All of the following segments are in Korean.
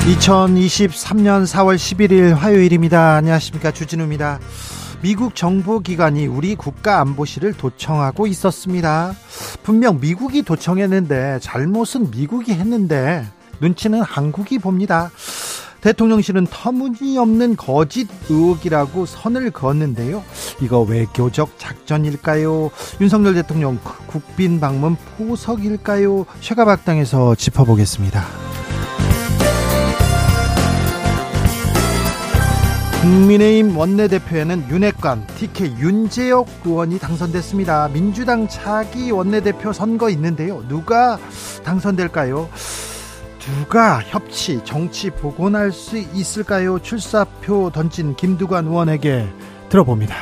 2023년 4월 11일 화요일입니다. 안녕하십니까. 주진우입니다. 미국 정보기관이 우리 국가안보실을 도청하고 있었습니다. 분명 미국이 도청했는데 잘못은 미국이 했는데 눈치는 한국이 봅니다. 대통령실은 터무니없는 거짓 의혹이라고 선을 그었는데요. 이거 외교적 작전일까요? 윤석열 대통령 국빈 방문 포석일까요? 최가박당에서 짚어보겠습니다. 국민의힘 원내대표에는 윤핵관 TK 윤재혁 의원이 당선됐습니다. 민주당 차기 원내대표 선거 있는데요. 누가 당선될까요? 누가 협치, 정치 복원할 수 있을까요? 출사표 던진 김두관 의원에게 들어봅니다.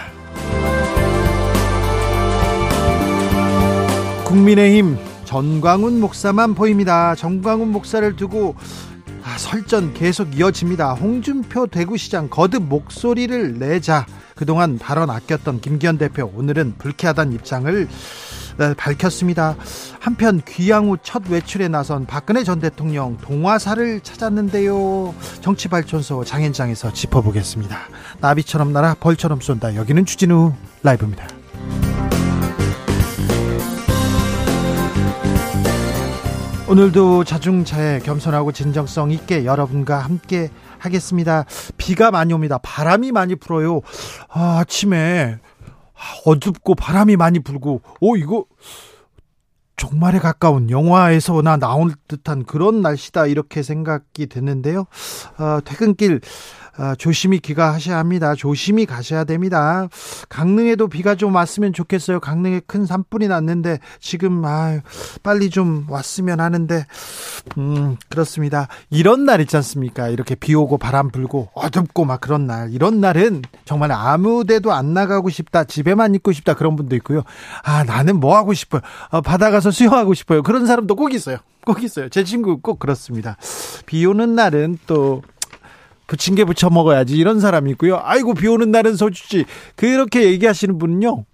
국민의힘 전광훈 목사만 보입니다. 전광훈 목사를 두고 아, 설전 계속 이어집니다. 홍준표 대구시장 거듭 목소리를 내자 그동안 발언 아꼈던 김기현 대표 오늘은 불쾌하다는 입장을 네, 밝혔습니다. 한편 귀양 후첫 외출에 나선 박근혜 전 대통령 동화사를 찾았는데요. 정치발전소 장현장에서 짚어보겠습니다. 나비처럼 날아 벌처럼 쏜다. 여기는 주진우 라이브입니다. 오늘도 자중차에 겸손하고 진정성 있게 여러분과 함께 하겠습니다. 비가 많이 옵니다. 바람이 많이 불어요. 아, 아침에 어둡고 바람이 많이 불고, 오, 이거 정말에 가까운 영화에서나 나올 듯한 그런 날씨다 이렇게 생각이 됐는데요. 어, 퇴근길 아, 조심히 귀가하셔야 합니다. 조심히 가셔야 됩니다. 강릉에도 비가 좀 왔으면 좋겠어요. 강릉에 큰 산불이 났는데 지금 아 빨리 좀 왔으면 하는데 음 그렇습니다. 이런 날 있지 않습니까? 이렇게 비 오고 바람 불고 어둡고 막 그런 날 이런 날은 정말 아무데도 안 나가고 싶다. 집에만 있고 싶다. 그런 분도 있고요. 아 나는 뭐 하고 싶어요. 어, 바다 가서 수영하고 싶어요. 그런 사람도 꼭 있어요. 꼭 있어요. 제 친구 꼭 그렇습니다. 비 오는 날은 또 부침개 부쳐 먹어야지 이런 사람이 있고요. 아이고 비 오는 날은 소주지 그렇게 얘기하시는 분은요.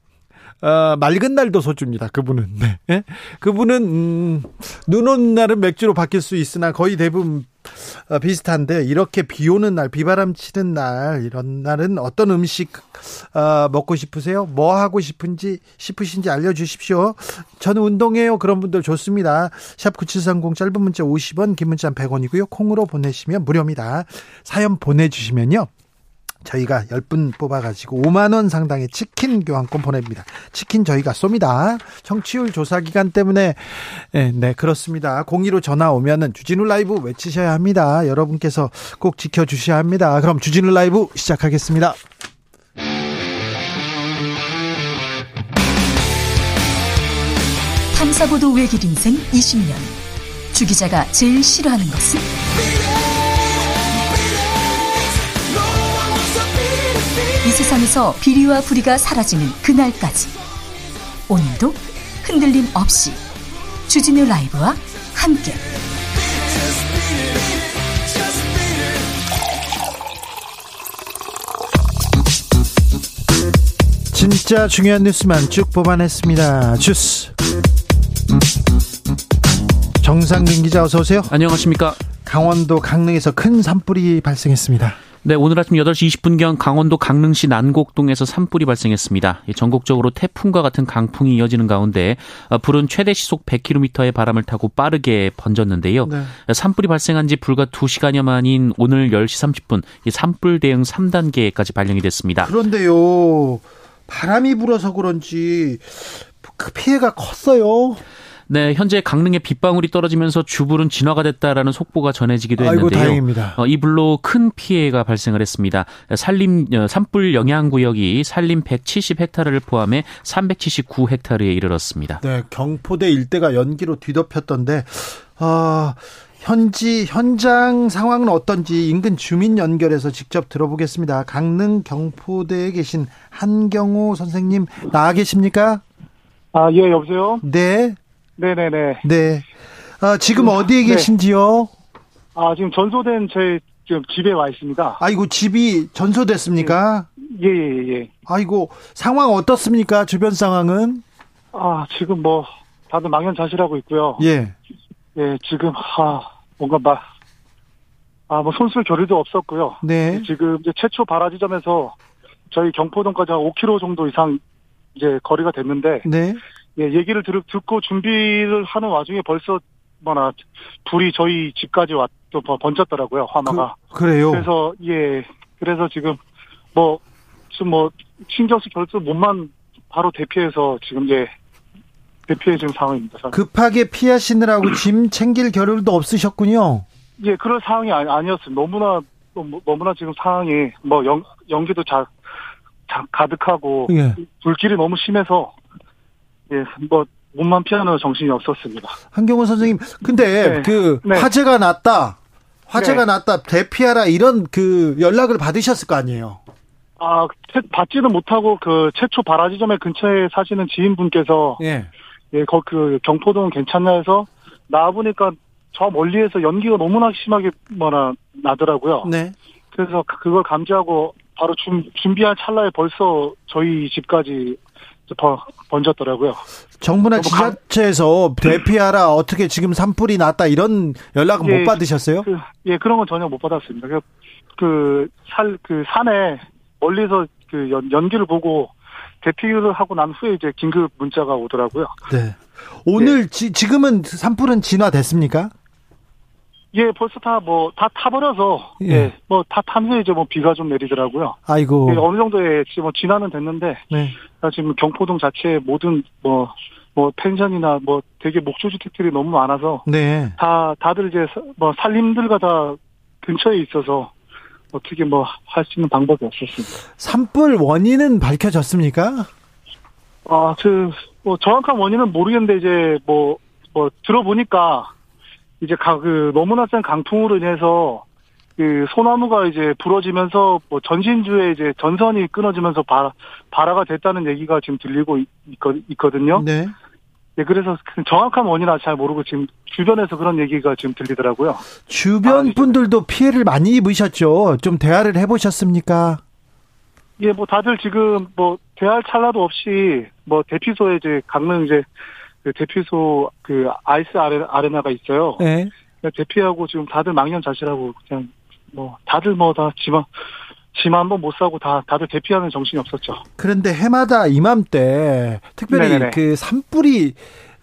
어, 맑은 날도 소주입니다. 그분은. 네. 예? 그분은 음, 눈 오는 날은 맥주로 바뀔 수 있으나 거의 대부분 어, 비슷한데 이렇게 비 오는 날, 비바람 치는 날 이런 날은 어떤 음식 어, 먹고 싶으세요? 뭐 하고 싶은지 싶으신지 알려 주십시오. 저는 운동해요. 그런 분들 좋습니다. 샵 9730 짧은 문자 50원, 긴 문자 100원이고요. 콩으로 보내시면 무료입니다. 사연 보내 주시면요. 저희가 10분 뽑아가지고 5만원 상당의 치킨 교환권 보냅니다. 치킨 저희가 쏩니다. 청취율 조사 기간 때문에, 네, 네, 그렇습니다. 공의로 전화 오면은 주진우 라이브 외치셔야 합니다. 여러분께서 꼭 지켜주셔야 합니다. 그럼 주진우 라이브 시작하겠습니다. 탐사보도 외길 인생 20년. 주 기자가 제일 싫어하는 것은? 세상에서 비리와 부리가 사라지는 그날까지 오늘도 흔들림 없이 주진우 라이브와 함께 진짜 중요한 뉴스만 쭉 뽑아냈습니다. 주스 정상근 기자 어서 오세요. 안녕하십니까. 강원도 강릉에서 큰 산불이 발생했습니다. 네, 오늘 아침 8시 20분경 강원도 강릉시 난곡동에서 산불이 발생했습니다. 전국적으로 태풍과 같은 강풍이 이어지는 가운데 어, 불은 최대 시속 100km의 바람을 타고 빠르게 번졌는데요. 네. 산불이 발생한 지 불과 2시간여 만인 오늘 10시 30분 산불 대응 3단계까지 발령이 됐습니다. 그런데요. 바람이 불어서 그런지 그 피해가 컸어요. 네, 현재 강릉에 빗방울이 떨어지면서 주불은 진화가 됐다라는 속보가 전해지기도 했는데요. 아이고, 다행입니다. 어, 이 불로 큰 피해가 발생을 했습니다. 산림 어, 산불 영향 구역이 산림 170헥타르를 포함해 379헥타르에 이르렀습니다. 네, 경포대 일대가 연기로 뒤덮였던데 아, 현지 현장 상황은 어떤지 인근 주민 연결해서 직접 들어보겠습니다. 강릉 경포대에 계신 한경호 선생님 나와 계십니까? 아, 예, 여보세요? 네. 네네네. 네. 아, 지금 어디에 네. 계신지요? 아, 지금 전소된 제 지금 집에 와 있습니다. 아이고 집이 전소됐습니까? 예, 예, 예. 아이고 상황 어떻습니까? 주변 상황은? 아, 지금 뭐, 다들 망연자실하고 있고요. 예. 예, 지금, 아, 뭔가 막, 아, 뭐, 손쓸 겨를도 없었고요. 네. 지금 이제 최초 발화 지점에서 저희 경포동까지 한 5km 정도 이상 이제 거리가 됐는데, 네. 예, 얘기를 들, 듣고 준비를 하는 와중에 벌써 뭐나 불이 저희 집까지 왔, 또 번- 번졌더라고요, 화마가. 그, 그래요. 그래서 예 그래서 지금 뭐 지금 뭐 신경쓰 결수 몸만 바로 대피해서 지금 이제 대피해 지금 상황입니다. 저는. 급하게 피하시느라고 짐 챙길 겨를도 없으셨군요. 예 그런 상황이 아니, 아니었습니다. 너무나 너무- 너무나 지금 상황이 뭐 연, 연기도 자, 자 가득하고 예. 불길이 너무 심해서 예 뭐 몸만 피하는 정신이 없었습니다. 한경호 선생님, 근데 네. 그 네. 화재가 났다. 화재가 네. 났다. 대피하라 이런 그 연락을 받으셨을 거 아니에요. 아 채- 받지는 못하고 그 최초 발화 지점의 근처에 사시는 지인분께서 예. 예, 거, 그, 경포동 괜찮냐 해서, 나와보니까 저 멀리에서 연기가 너무나 심하게, 뭐나, 나더라고요. 네. 그래서 그- 그걸 감지하고, 바로 준, 준비한 찰나에 벌써 저희 집까지 번, 번졌더라고요. 정부나 지자체에서 대피하라 어떻게 지금 산불이 났다 이런 연락은 예, 못 받으셨어요? 그, 예, 그런 건 전혀 못 받았습니다. 그, 그, 살, 그 산에 멀리서 그 연, 연기를 보고 대피를 하고 난 후에 이제 긴급 문자가 오더라고요. 네. 오늘 지, 지금은 산불은 진화됐습니까? 예, 벌써 다 뭐, 다 타버려서, 예. 예, 뭐, 다 타면서 이제 뭐 비가 좀 내리더라고요. 아이고. 예, 어느 정도의 지금 뭐 진화는 됐는데 네. 아, 지금 경포동 자체에 모든 뭐뭐 펜션이나 뭐 되게 목조 주택들이 너무 많아서 네. 다 다들 이제 사- 뭐 살림들과 다 근처에 있어서 어떻게 뭐 할 수 있는 방법이 없었습니다. 산불 원인은 밝혀졌습니까? 아, 그 뭐 정확한 원인은 모르겠는데 이제 뭐뭐 들어보니까 이제 가, 그 너무나 센 강풍으로 인해서 그 소나무가 이제 부러지면서 뭐 전신주에 이제 전선이 끊어지면서 바, 발화가 됐다는 얘기가 지금 들리고 있, 거 든요 네. 예, 그래서 그 정확한 원인은 잘 모르고 지금 주변에서 그런 얘기가 지금 들리더라고요. 주변 아, 분들도 피해를 많이 입으셨죠. 좀 대화를 해보셨습니까? 예, 뭐 다들 지금 뭐 대할 찰나도 없이 뭐 대피소에 이제 강릉 이제 그 대피소 그 아이스 아레, 아레 나가 있어요. 네. 대피하고 지금 다들 망연자실하고 그냥 뭐 다들 뭐다 짐, 짐한번 못 사고 다 다들 대피하는 정신이 없었죠. 그런데 해마다 이맘때 특별히 네네네. 그 산불이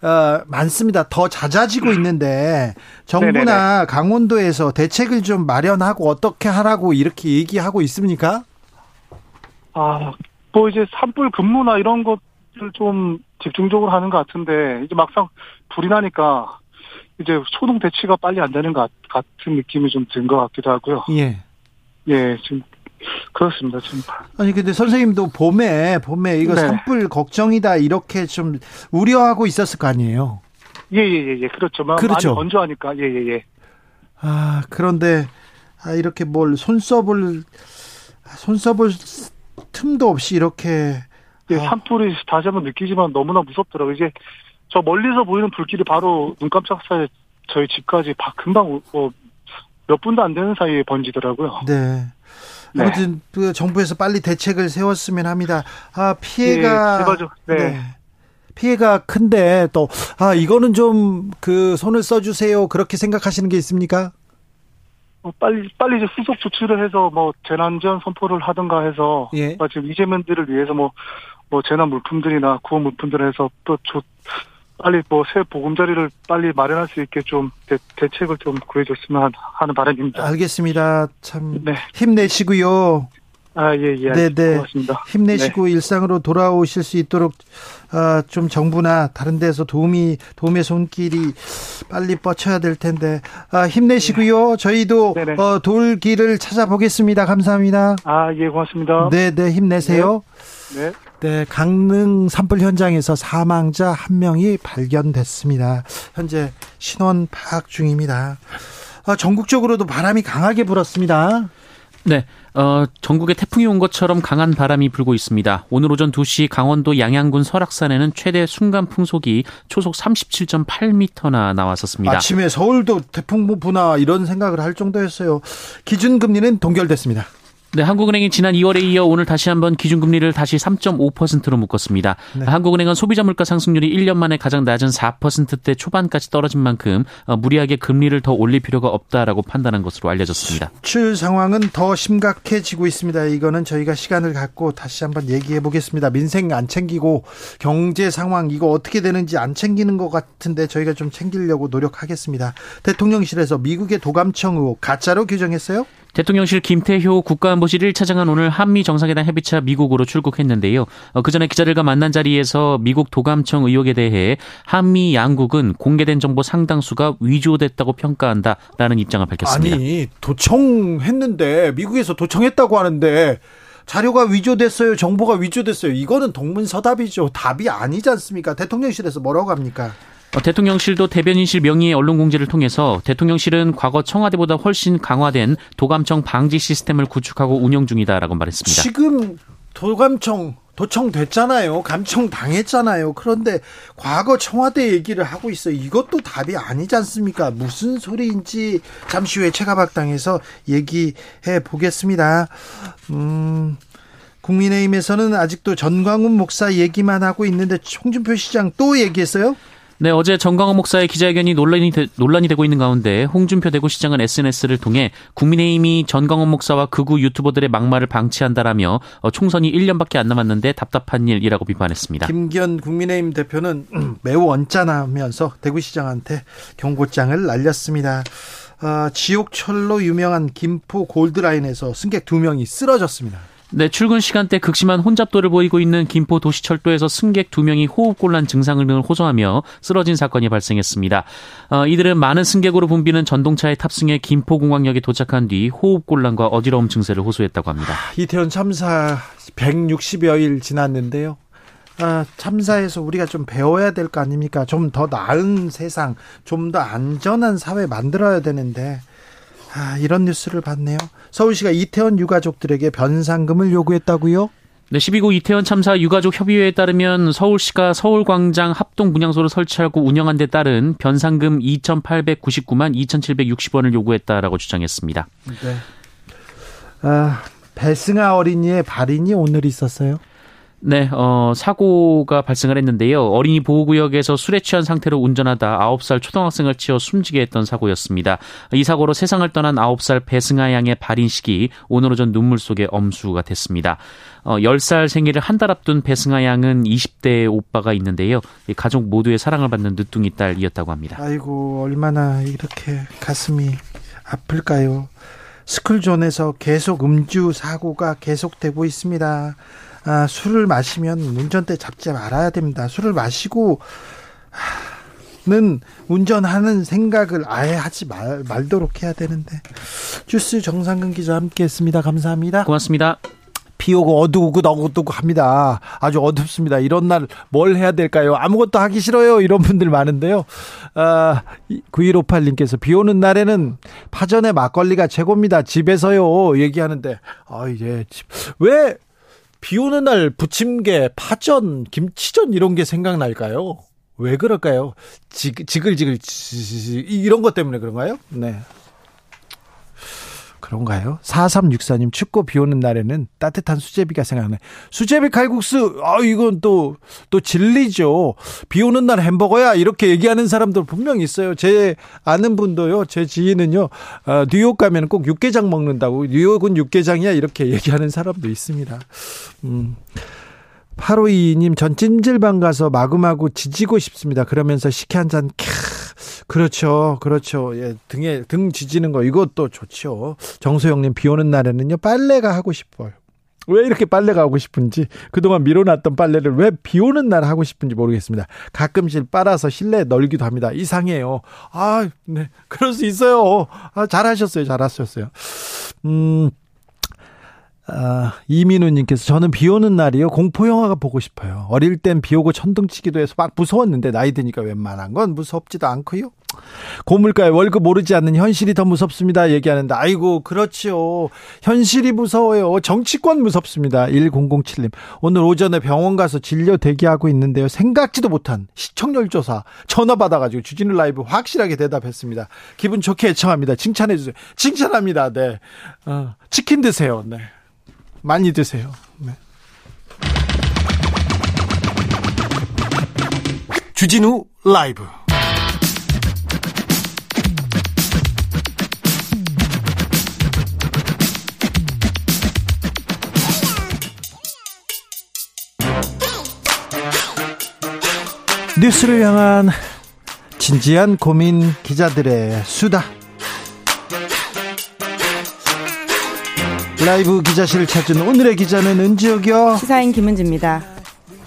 어, 많습니다. 더 잦아지고 있는데 정부나 강원도에서 대책을 좀 마련하고 어떻게 하라고 이렇게 얘기하고 있습니까? 아, 뭐 이제 산불 근무나 이런 것들 좀 집중적으로 하는 것 같은데 이제 막상 불이 나니까 이제 초동 대치가 빨리 안 되는 것 같- 같은 느낌이 좀 든 것 같기도 하고요. 예. 예, 지금 그렇습니다. 지금 아니 근데 선생님도 봄에 봄에 이거 네. 산불 걱정이다 이렇게 좀 우려하고 있었을 거 아니에요. 예예예 예, 그렇죠. 마- 그렇죠. 많이 건조하니까 예예예. 예, 예. 아 그런데 아, 이렇게 뭘 손써볼 손써볼 틈도 없이 이렇게 예, 아. 산불이 다시 한번 느끼지만 너무나 무섭더라고요. 이제 저 멀리서 보이는 불길이 바로 눈 깜짝 사이에 저희 집까지 바- 금방 뭐몇 분도 안 되는 사이에 번지더라고요. 네. 네. 아무튼 그 정부에서 빨리 대책을 세웠으면 합니다. 아 피해가 예, 제발 좀, 네. 피해가 큰데 또 아 이거는 좀 그 손을 써주세요 그렇게 생각하시는 게 있습니까? 어, 빨리 빨리 이제 후속 조치를 해서 뭐 재난지원 선포를 하든가 해서 예. 뭐 지금 이재민들을 위해서 뭐 뭐 재난 물품들이나 구호 물품들을 해서 또 조, 빨리 뭐 새 보금자리를 빨리 마련할 수 있게 좀 대, 대책을 좀 구해줬으면 하는 바람입니다. 알겠습니다. 참 네. 힘내시고요. 아, 예, 예. 네, 네. 고맙습니다. 힘내시고 네. 일상으로 돌아오실 수 있도록 어, 좀 정부나 다른 데서 도움이 도움의 손길이 빨리 뻗쳐야 될 텐데 아, 힘내시고요. 저희도 어, 돌 길을 찾아보겠습니다. 감사합니다. 아, 예, 고맙습니다. 네, 네, 힘내세요. 네. 네. 네, 강릉 산불 현장에서 사망자 한 명이 발견됐습니다. 현재 신원 파악 중입니다. 아, 전국적으로도 바람이 강하게 불었습니다. 네. 어, 전국에 태풍이 온 것처럼 강한 바람이 불고 있습니다. 오늘 오전 2시 강원도 양양군 설악산에는 최대 순간 풍속이 초속 37.8m나 나왔었습니다. 아침에 서울도 태풍 부나 이런 생각을 할 정도였어요. 기준금리는 동결됐습니다. 네, 한국은행이 지난 2월에 이어 오늘 다시 한번 기준금리를 다시 3.5%로 묶었습니다. 네. 한국은행은 소비자 물가 상승률이 1년 만에 가장 낮은 4%대 초반까지 떨어진 만큼 어, 무리하게 금리를 더 올릴 필요가 없다라고 판단한 것으로 알려졌습니다. 수출 상황은 더 심각해지고 있습니다. 이거는 저희가 시간을 갖고 다시 한번 얘기해 보겠습니다. 민생 안 챙기고 경제 상황 이거 어떻게 되는지 안 챙기는 것 같은데 저희가 좀 챙기려고 노력하겠습니다. 대통령실에서 미국의 도감청 의혹 가짜로 규정했어요? 대통령실 김태효 국가안보실 1차장은 오늘 한미 정상회담 협의차 미국으로 출국했는데요. 어, 그 전에 기자들과 만난 자리에서 미국 도감청 의혹에 대해 한미 양국은 공개된 정보 상당수가 위조됐다고 평가한다라는 입장을 밝혔습니다. 아니 도청했는데 미국에서 도청했다고 하는데 자료가 위조됐어요. 정보가 위조됐어요. 이거는 동문서답이죠. 답이 아니지 않습니까? 대통령실에서 뭐라고 합니까? 어, 대통령실도 대변인실 명의의 언론 공지를 통해서 대통령실은 과거 청와대보다 훨씬 강화된 도감청 방지 시스템을 구축하고 운영 중이다라고 말했습니다. 지금 도감청 도청 됐잖아요. 감청 당했잖아요. 그런데 과거 청와대 얘기를 하고 있어요. 이것도 답이 아니지 않습니까? 무슨 소리인지 잠시 후에 체가박당에서 얘기해 보겠습니다. 음. 국민의힘에서는 아직도 전광훈 목사 얘기만 하고 있는데 홍준표 시장 또 얘기했어요? 네, 어제 정광호 목사의 기자회견이 논란이, 되, 논란이 되고 있는 가운데 홍준표 대구시장은 SNS를 통해 국민의힘이 전광호 목사와 극우 유튜버들의 막말을 방치한다라며 어, 총선이 1년밖에 안 남았는데 답답한 일이라고 비판했습니다. 김기현 국민의힘 대표는 매우 언짢아하면서 대구시장한테 경고장을 날렸습니다. 어, 지옥철로 유명한 김포 골드라인에서 승객 두 명이 쓰러졌습니다. 네, 출근 시간대 극심한 혼잡도를 보이고 있는 김포 도시철도에서 승객 두 명이 호흡곤란 증상을 호소하며 쓰러진 사건이 발생했습니다. 어, 이들은 많은 승객으로 붐비는 전동차에 탑승해 김포공항역에 도착한 뒤 호흡곤란과 어지러움 증세를 호소했다고 합니다. 이태원 참사 160여일 지났는데요. 아, 참사에서 우리가 좀 배워야 될 거 아닙니까? 좀 더 나은 세상, 좀 더 안전한 사회 만들어야 되는데 아, 이런 뉴스를 봤네요. 서울시가 이태원 유가족들에게 변상금을 요구했다고요? 네, 12구 이태원 참사 유가족 협의회에 따르면 서울시가 서울광장 합동 분향소를 설치하고 운영한 데 따른 변상금 2,899만 2,760원을 요구했다라고 주장했습니다. 네. 아, 배승아 어린이의 발인이 오늘 있었어요? 네, 어, 사고가 발생을 했는데요. 어린이 보호구역에서 술에 취한 상태로 운전하다 9살 초등학생을 치어 숨지게 했던 사고였습니다. 이 사고로 세상을 떠난 9살 배승아 양의 발인식이 오늘 오전 눈물 속에 엄수가 됐습니다. 어, 10살 생일을 한 달 앞둔 배승아 양은 20대 오빠가 있는데요. 가족 모두의 사랑을 받는 늦둥이 딸이었다고 합니다. 아이고, 얼마나 이렇게 가슴이 아플까요? 스쿨존에서 계속 음주 사고가 계속되고 있습니다. 아, 술을 마시면 운전대 잡지 말아야 됩니다. 술을 마시고 는 운전하는 생각을 아예 하지 말, 말도록 해야 되는데 주스 정상근 기자 함께했습니다. 감사합니다. 고맙습니다. 비 오고 어두우고 어두고 합니다. 아주 어둡습니다. 이런 날 뭘 해야 될까요? 아무것도 하기 싫어요. 이런 분들 많은데요. 아, 9158님께서 비 오는 날에는 파전에 막걸리가 최고입니다. 집에서요. 얘기하는데, 아, 예. 왜, 비 오는 날 부침개, 파전, 김치전 이런 게 생각날까요? 왜 그럴까요? 지, 지글지글 이런 것 때문에 그런가요? 네. 그런가요? 4364님 춥고 비 오는 날에는 따뜻한 수제비가 생각나네. 수제비 칼국수, 아, 이건 또, 또 진리죠. 비 오는 날 햄버거야. 이렇게 얘기하는 사람들 분명히 있어요. 제 아는 분도요, 제 지인은요, 어, 뉴욕 가면 꼭 육개장 먹는다고. 뉴욕은 육개장이야. 이렇게 얘기하는 사람도 있습니다. 음. 852님, 전 찜질방 가서 마구마구 지지고 싶습니다. 그러면서 식혜 한 잔, 캬, 그렇죠. 그렇죠. 예, 등에, 등 지지는 거, 이것도 좋죠. 정소영 님, 비 오는 날에는요, 빨래가 하고 싶어요. 왜 이렇게 빨래가 하고 싶은지 그동안 미뤄놨던 빨래를 왜 비 오는 날 하고 싶은지 모르겠습니다. 가끔씩 빨아서 실내에 널기도 합니다. 이상해요. 아, 네. 그럴 수 있어요. 아, 잘하셨어요. 잘하셨어요. 음, 아, 이민우님께서 저는 비 오는 날이요 공포 영화가 보고 싶어요. 어릴 땐 비 오고 천둥치기도 해서 막 무서웠는데 나이 드니까 웬만한 건 무섭지도 않고요. 고물가에 월급 오르지 않는 현실이 더 무섭습니다. 얘기하는데 아이고 그렇지요. 현실이 무서워요. 정치권 무섭습니다. 1007님 오늘 오전에 병원 가서 진료 대기하고 있는데요. 생각지도 못한 시청률 조사 전화 받아가지고 주진우 라이브 확실하게 대답했습니다. 기분 좋게 애청합니다. 칭찬해 주세요. 칭찬합니다. 네. 어, 치킨 드세요. 네. 많이 드세요. 네. 주진우 라이브 뉴스를 향한 진지한 고민 기자들의 수다. 라이브 기자실을 찾은 오늘의 기자는 은지혁이요. 시사인 김은지입니다.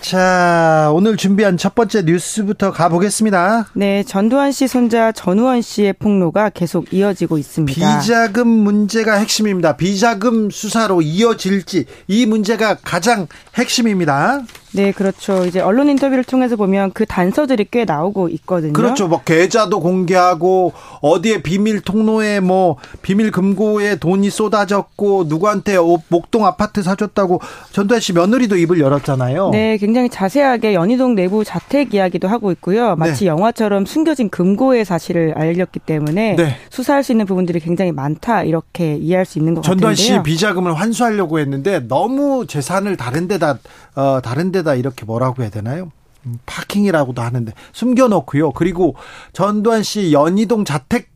자, 오늘 준비한 첫 번째 뉴스부터 가보겠습니다. 네, 전두환 씨 손자 전우원 씨의 폭로가 계속 이어지고 있습니다. 비자금 문제가 핵심입니다. 비자금 수사로 이어질지 이 문제가 가장 핵심입니다. 네, 그렇죠. 이제 언론 인터뷰를 통해서 보면 그 단서들이 꽤 나오고 있거든요. 그렇죠. 뭐 계좌도 공개하고 어디에 비밀 통로에 뭐 비밀 금고에 돈이 쏟아졌고 누구한테 목동 아파트 사줬다고 전두환 씨 며느리도 입을 열었잖아요. 네, 굉장히 자세하게 연희동 내부 자택 이야기도 하고 있고요. 마치 네. 영화처럼 숨겨진 금고의 사실을 알렸기 때문에 네. 수사할 수 있는 부분들이 굉장히 많다 이렇게 이해할 수 있는 것 전두환 같은데요. 전두환 씨 비자금을 환수하려고 했는데 너무 재산을 다른 데다 어, 다른 데다 이렇게 뭐라고 해야 되나요? 음, 파킹이라고도 하는데 숨겨놓고요. 그리고 전두환 씨 연희동 자택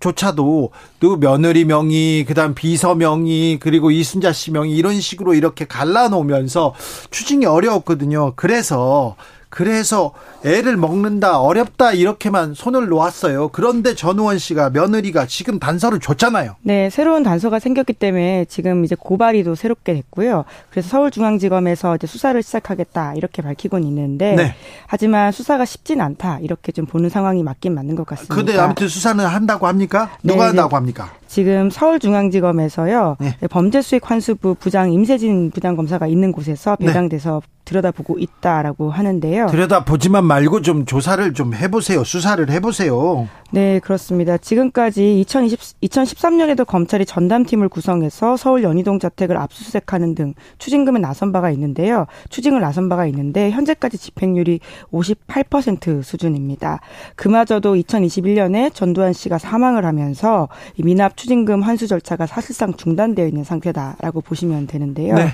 조차도 또 며느리 명의, 그다음 비서 명의, 그리고 이순자 씨 명의 이런 식으로 이렇게 갈라놓으면서 추징이 어려웠거든요. 그래서 그래서 애를 먹는다 어렵다 이렇게만 손을 놓았어요. 그런데 전우원 씨가 며느리가 지금 단서를 줬잖아요. 네, 새로운 단서가 생겼기 때문에 지금 이제 고발이도 새롭게 됐고요. 그래서 서울중앙지검에서 이제 수사를 시작하겠다 이렇게 밝히곤 있는데 네. 하지만 수사가 쉽진 않다 이렇게 좀 보는 상황이 맞긴 맞는 것 같습니다. 근데 아무튼 수사는 한다고 합니까? 누가 네, 한다고 합니까? 지금 서울중앙지검에서요 네. 범죄수익 환수부 부장 임세진 부장검사가 있는 곳에서 네. 배당돼서 네. 들여다보고 있다라고 하는데요. 들여다보지만 말고 좀 조사를 좀 해보세요. 수사를 해보세요. 네, 그렇습니다. 지금까지 2020, 2013년에도 검찰이 전담팀을 구성해서 서울 연희동 자택을 압수수색하는 등 추징금에 나선 바가 있는데요. 추징을 나선 바가 있는데 현재까지 집행률이 58% 수준입니다. 그마저도 2021년에 전두환 씨가 사망을 하면서 미납 추징금 환수 절차가 사실상 중단되어 있는 상태다라고 보시면 되는데요. 네.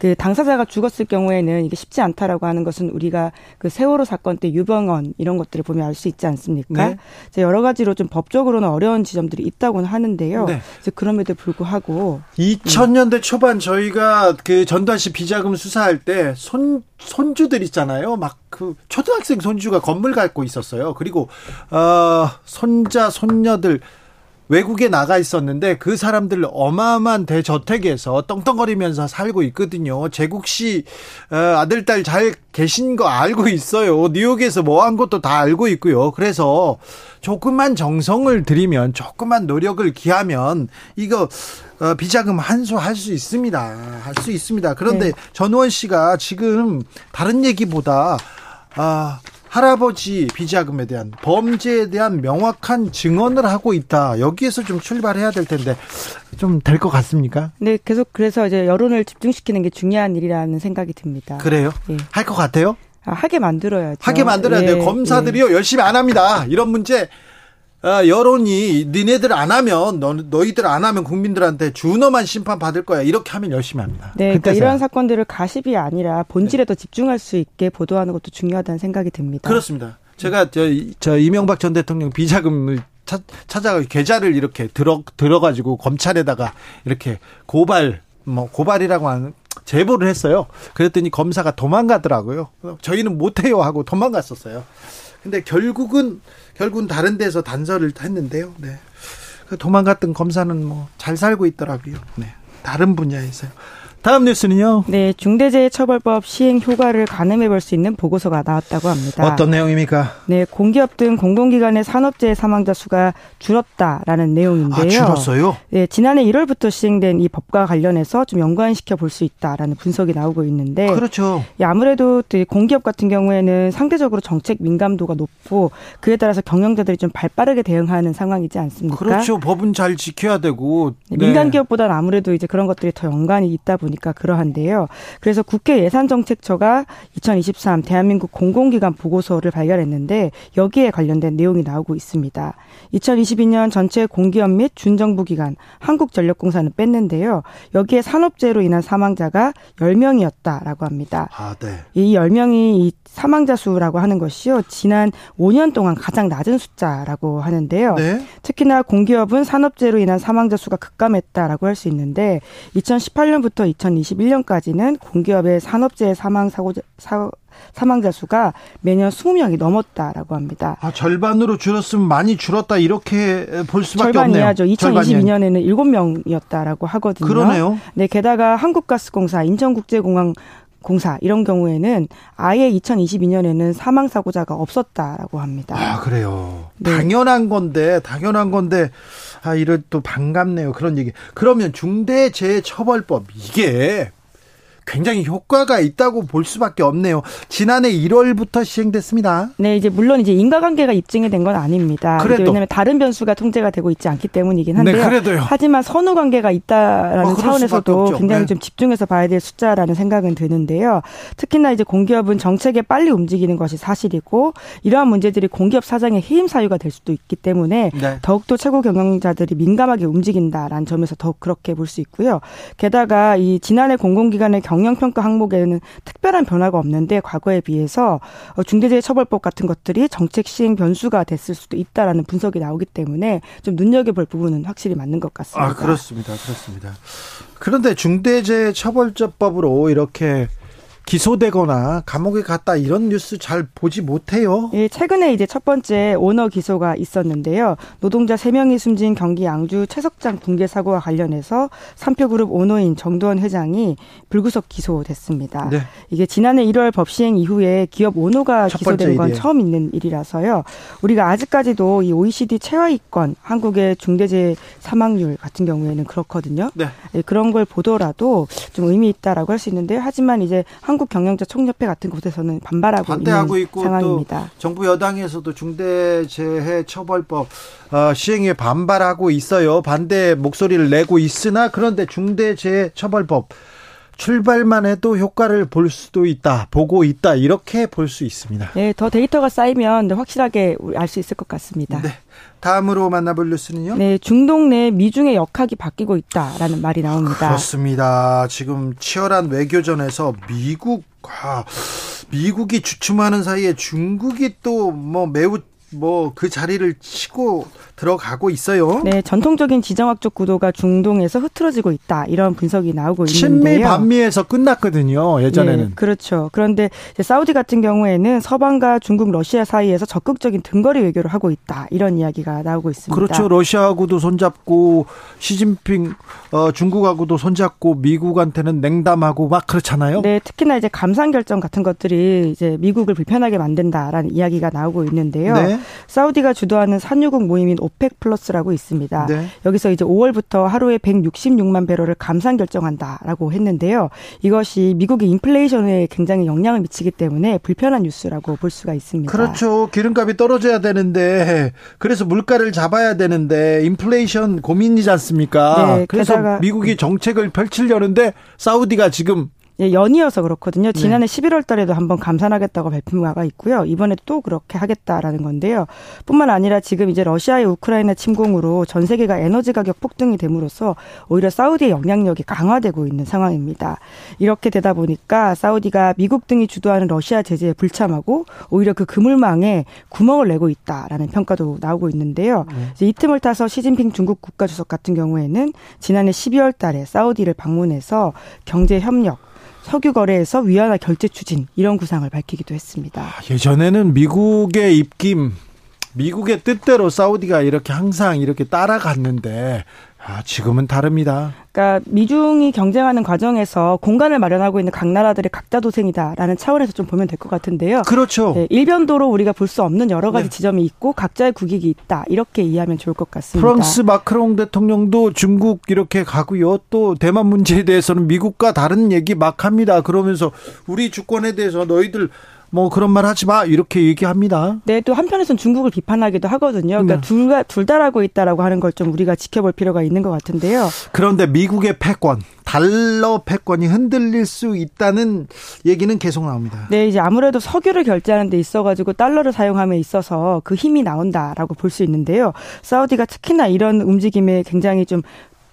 그 당사자가 죽었을 경우에는 이게 쉽지 않다라고 하는 것은 우리가 그 세월호 사건 때 유병언 이런 것들을 보면 알 수 있지 않습니까? 네. 여러 가지로 좀 법적으로는 어려운 지점들이 있다고는 하는데요. 네. 그럼에도 불구하고 2000년대 음. 초반 저희가 그 전두환 씨 비자금 수사할 때 손 손주들 있잖아요. 막 그 초등학생 손주가 건물 갖고 있었어요. 그리고 어 손자 손녀들 외국에 나가 있었는데 그 사람들 어마어마한 대저택에서 떵떵거리면서 살고 있거든요. 제국 씨 어, 아들 딸 잘 계신 거 알고 있어요. 뉴욕에서 뭐 한 것도 다 알고 있고요. 그래서 조금만 정성을 들이면 조금만 노력을 기하면 이거 어, 비자금 환수할 수 있습니다. 할 수 있습니다. 그런데 네. 전우원 씨가 지금 다른 얘기보다 아 할아버지 비자금에 대한 범죄에 대한 명확한 증언을 하고 있다. 여기에서 좀 출발해야 될 텐데 좀 될 것 같습니까? 네, 계속 그래서 이제 여론을 집중시키는 게 중요한 일이라는 생각이 듭니다. 그래요? 예. 할것 같아요? 아, 하게 만들어야죠. 하게 만들어야 예, 돼요. 검사들이요 예. 열심히 안 합니다. 이런 문제 아, 여론이 니네들 안 하면 너, 너희들 안 하면 국민들한테 준엄한 심판 받을 거야 이렇게 하면 열심히 합니다. 네, 그러니까 이런 사건들을 가십이 아니라 본질에 네. 더 집중할 수 있게 보도하는 것도 중요하다는 생각이 듭니다. 그렇습니다. 제가 저, 저 이명박 전 대통령 비자금을 찾, 찾아가 계좌를 이렇게 들어 들어가지고 검찰에다가 이렇게 고발 뭐 고발이라고 하는 제보를 했어요. 그랬더니 검사가 도망가더라고요. 저희는 못해요 하고 도망갔었어요. 근데 결국은 결국은 다른 데서 단서를 했는데요. 네. 그 도망갔던 검사는 뭐 잘 살고 있더라고요. 네. 다른 분야에서요. 다음 뉴스는요. 네, 중대재해처벌법 시행 효과를 가늠해 볼 수 있는 보고서가 나왔다고 합니다. 어떤 내용입니까? 네, 공기업 등 공공기관의 산업재해 사망자 수가 줄었다라는 내용인데요. 아, 줄었어요? 네, 지난해 1월부터 시행된 이 법과 관련해서 좀 연관시켜 볼 수 있다라는 분석이 나오고 있는데 그렇죠. 예, 아무래도 공기업 같은 경우에는 상대적으로 정책 민감도가 높고 그에 따라서 경영자들이 좀 발빠르게 대응하는 상황이지 않습니까? 그렇죠. 법은 잘 지켜야 되고 네. 민간 기업보다는 아무래도 이제 그런 것들이 더 연관이 있다 보니 까 그러한데요. 그래서 국회 예산정책처가 2023 대한민국 공공기관 보고서를 발견했는데 여기에 관련된 내용이 나오고 있습니다. 2022년 전체 공기업 및 준정부 기관 한국전력공사는 뺐는데요. 여기에 산업재해로 인한 사망자가 10명이었다라고 합니다. 아, 네. 이 10명이 이 사망자 수라고 하는 것이요. 지난 5년 동안 가장 낮은 숫자라고 하는데요. 네. 특히나 공기업은 산업재해로 인한 사망자 수가 급감했다라고 할 수 있는데 2018년부터 2021년까지는 공기업의 산업재해 사망 사고 사, 사망자 수가 매년 20명이 넘었다라고 합니다. 아, 절반으로 줄었으면 많이 줄었다 이렇게 볼 수밖에 절반 없네요. 이하죠. 2022년에는 7명이었다라고 하거든요. 그러네요. 네, 게다가 한국가스공사, 인천국제공항 공사 이런 경우에는 아예 2022년에는 사망 사고자가 없었다라고 합니다. 아 그래요. 네. 당연한 건데 당연한 건데 아 이런 또 반갑네요 그런 얘기. 그러면 중대재해처벌법 이게 굉장히 효과가 있다고 볼 수밖에 없네요. 지난해 1월부터 시행됐습니다. 네, 이제 물론 이제 인과관계가 입증이 된 건 아닙니다. 그래도. 왜냐하면 다른 변수가 통제가 되고 있지 않기 때문이긴 한데요. 네, 그래도요. 하지만 선후 관계가 있다라는 어, 차원에서도. 굉장히 네. 좀 집중해서 봐야 될 숫자라는 생각은 드는데요. 특히나 이제 공기업은 정책에 빨리 움직이는 것이 사실이고 이러한 문제들이 공기업 사장의 해임 사유가 될 수도 있기 때문에 네. 더욱더 최고 경영자들이 민감하게 움직인다라는 점에서 더욱 그렇게 볼 수 있고요. 게다가 이 지난해 공공기관의 경 영평가 항목에는 특별한 변화가 없는데 과거에 비해서 어, 중대재해처벌법 같은 것들이 정책 시행 변수가 됐을 수도 있다라는 분석이 나오기 때문에 좀 눈여겨볼 부분은 확실히 맞는 것 같습니다. 아 그렇습니다. 그렇습니다. 그런데 중대재해처벌법으로 이렇게 기소되거나 감옥에 갔다 이런 뉴스 잘 보지 못해요. 예, 최근에 이제 첫 번째 오너 기소가 있었는데요. 노동자 3명이 숨진 경기 양주 최석장 붕괴 사고와 관련해서 삼표그룹 오너인 정도원 회장이 불구속 기소됐습니다. 네. 이게 지난해 1월 법 시행 이후에 기업 오너가 기소된 건 일이에요. 처음 있는 일이라서요. 우리가 아직까지도 이 OECD 최하위권 한국의 중대재해 사망률 같은 경우에는 그렇거든요. 네. 예, 그런 걸 보더라도 좀 의미 있다라고 할 수 있는데요. 하지만 이제 한국 경영자 총협회 같은 곳에서는 반발하고 반대하고 있는 있고 상황입니다. 또 정부 여당에서도 중대재해처벌법 어, 시행에 반발하고 있어요. 반대 목소리를 내고 있으나 그런데 중대재해처벌법 출발만 해도 효과를 볼 수도 있다, 보고 있다 이렇게 볼 수 있습니다. 네, 더 데이터가 쌓이면 확실하게 알 수 있을 것 같습니다. 네. 다음으로 만나볼 뉴스는요. 네, 중동 내 미중의 역학이 바뀌고 있다라는 말이 나옵니다. 그렇습니다. 지금 치열한 외교전에서 미국, 아, 미국이 주춤하는 사이에 중국이 또 뭐 매우 뭐 그 자리를 치고 들어가고 있어요. 네, 전통적인 지정학적 구도가 중동에서 흐트러지고 있다. 이런 분석이 나오고 친미 있는데요. 반미에서 끝났거든요. 예전에는. 네, 그렇죠. 그런데 이제 사우디 같은 경우에는 서방과 중국, 러시아 사이에서 적극적인 등거리 외교를 하고 있다. 이런 이야기가 나오고 있습니다. 그렇죠. 러시아하고도 손잡고 시진핑 어, 중국하고도 손잡고 미국한테는 냉담하고 막 그렇잖아요. 네, 특히나 이제 감산 결정 같은 것들이 이제 미국을 불편하게 만든다라는 이야기가 나오고 있는데요. 네. 사우디가 주도하는 산유국 모임인 OPEC Plus라고 있습니다. 네. 여기서 이제 5월부터 하루에 166만 배럴을 감산 결정한다라고 했는데요. 이것이 미국의 인플레이션에 굉장히 영향을 미치기 때문에 불편한 뉴스라고 볼 수가 있습니다. 그렇죠. 기름값이 떨어져야 되는데 그래서 물가를 잡아야 되는데 인플레이션 고민이지 않습니까? 네, 그래서 미국이 정책을 펼치려는데 사우디가 지금 예, 연이어서 그렇거든요. 네. 지난해 11월 달에도 한번 감산하겠다고 발표가 있고요. 이번에도 또 그렇게 하겠다라는 건데요. 뿐만 아니라 지금 이제 러시아의 우크라이나 침공으로 전 세계가 에너지 가격 폭등이 됨으로써 오히려 사우디의 영향력이 강화되고 있는 상황입니다. 이렇게 되다 보니까 사우디가 미국 등이 주도하는 러시아 제재에 불참하고 오히려 그 그물망에 구멍을 내고 있다라는 평가도 나오고 있는데요. 이제 이 틈을 타서 시진핑 중국 국가주석 같은 경우에는 지난해 12월 달에 사우디를 방문해서 경제 협력 석유 거래에서 위안화 결제 추진 이런 구상을 밝히기도 했습니다. 예전에는 미국의 입김, 미국의 뜻대로 사우디가 이렇게 항상 이렇게 따라갔는데 아, 지금은 다릅니다. 그러니까 미중이 경쟁하는 과정에서 공간을 마련하고 있는 각 나라들의 각자 도생이다라는 차원에서 좀 보면 될 것 같은데요. 그렇죠. 네, 일변도로 우리가 볼 수 없는 여러 가지 네. 지점이 있고 각자의 국익이 있다 이렇게 이해하면 좋을 것 같습니다. 프랑스 마크롱 대통령도 중국 이렇게 가고요. 또 대만 문제에 대해서는 미국과 다른 얘기 막 합니다. 그러면서 우리 주권에 대해서 너희들 뭐 그런 말 하지 마 이렇게 얘기합니다. 네, 또 한편에서는 중국을 비판하기도 하거든요. 그러니까 네. 둘, 둘다라고 있다라고 하는 걸 좀 우리가 지켜볼 필요가 있는 것 같은데요. 그런데 미국의 패권, 달러 패권이 흔들릴 수 있다는 얘기는 계속 나옵니다. 네, 이제 아무래도 석유를 결제하는 데 있어가지고 달러를 사용함에 있어서 그 힘이 나온다라고 볼 수 있는데요. 사우디가 특히나 이런 움직임에 굉장히 좀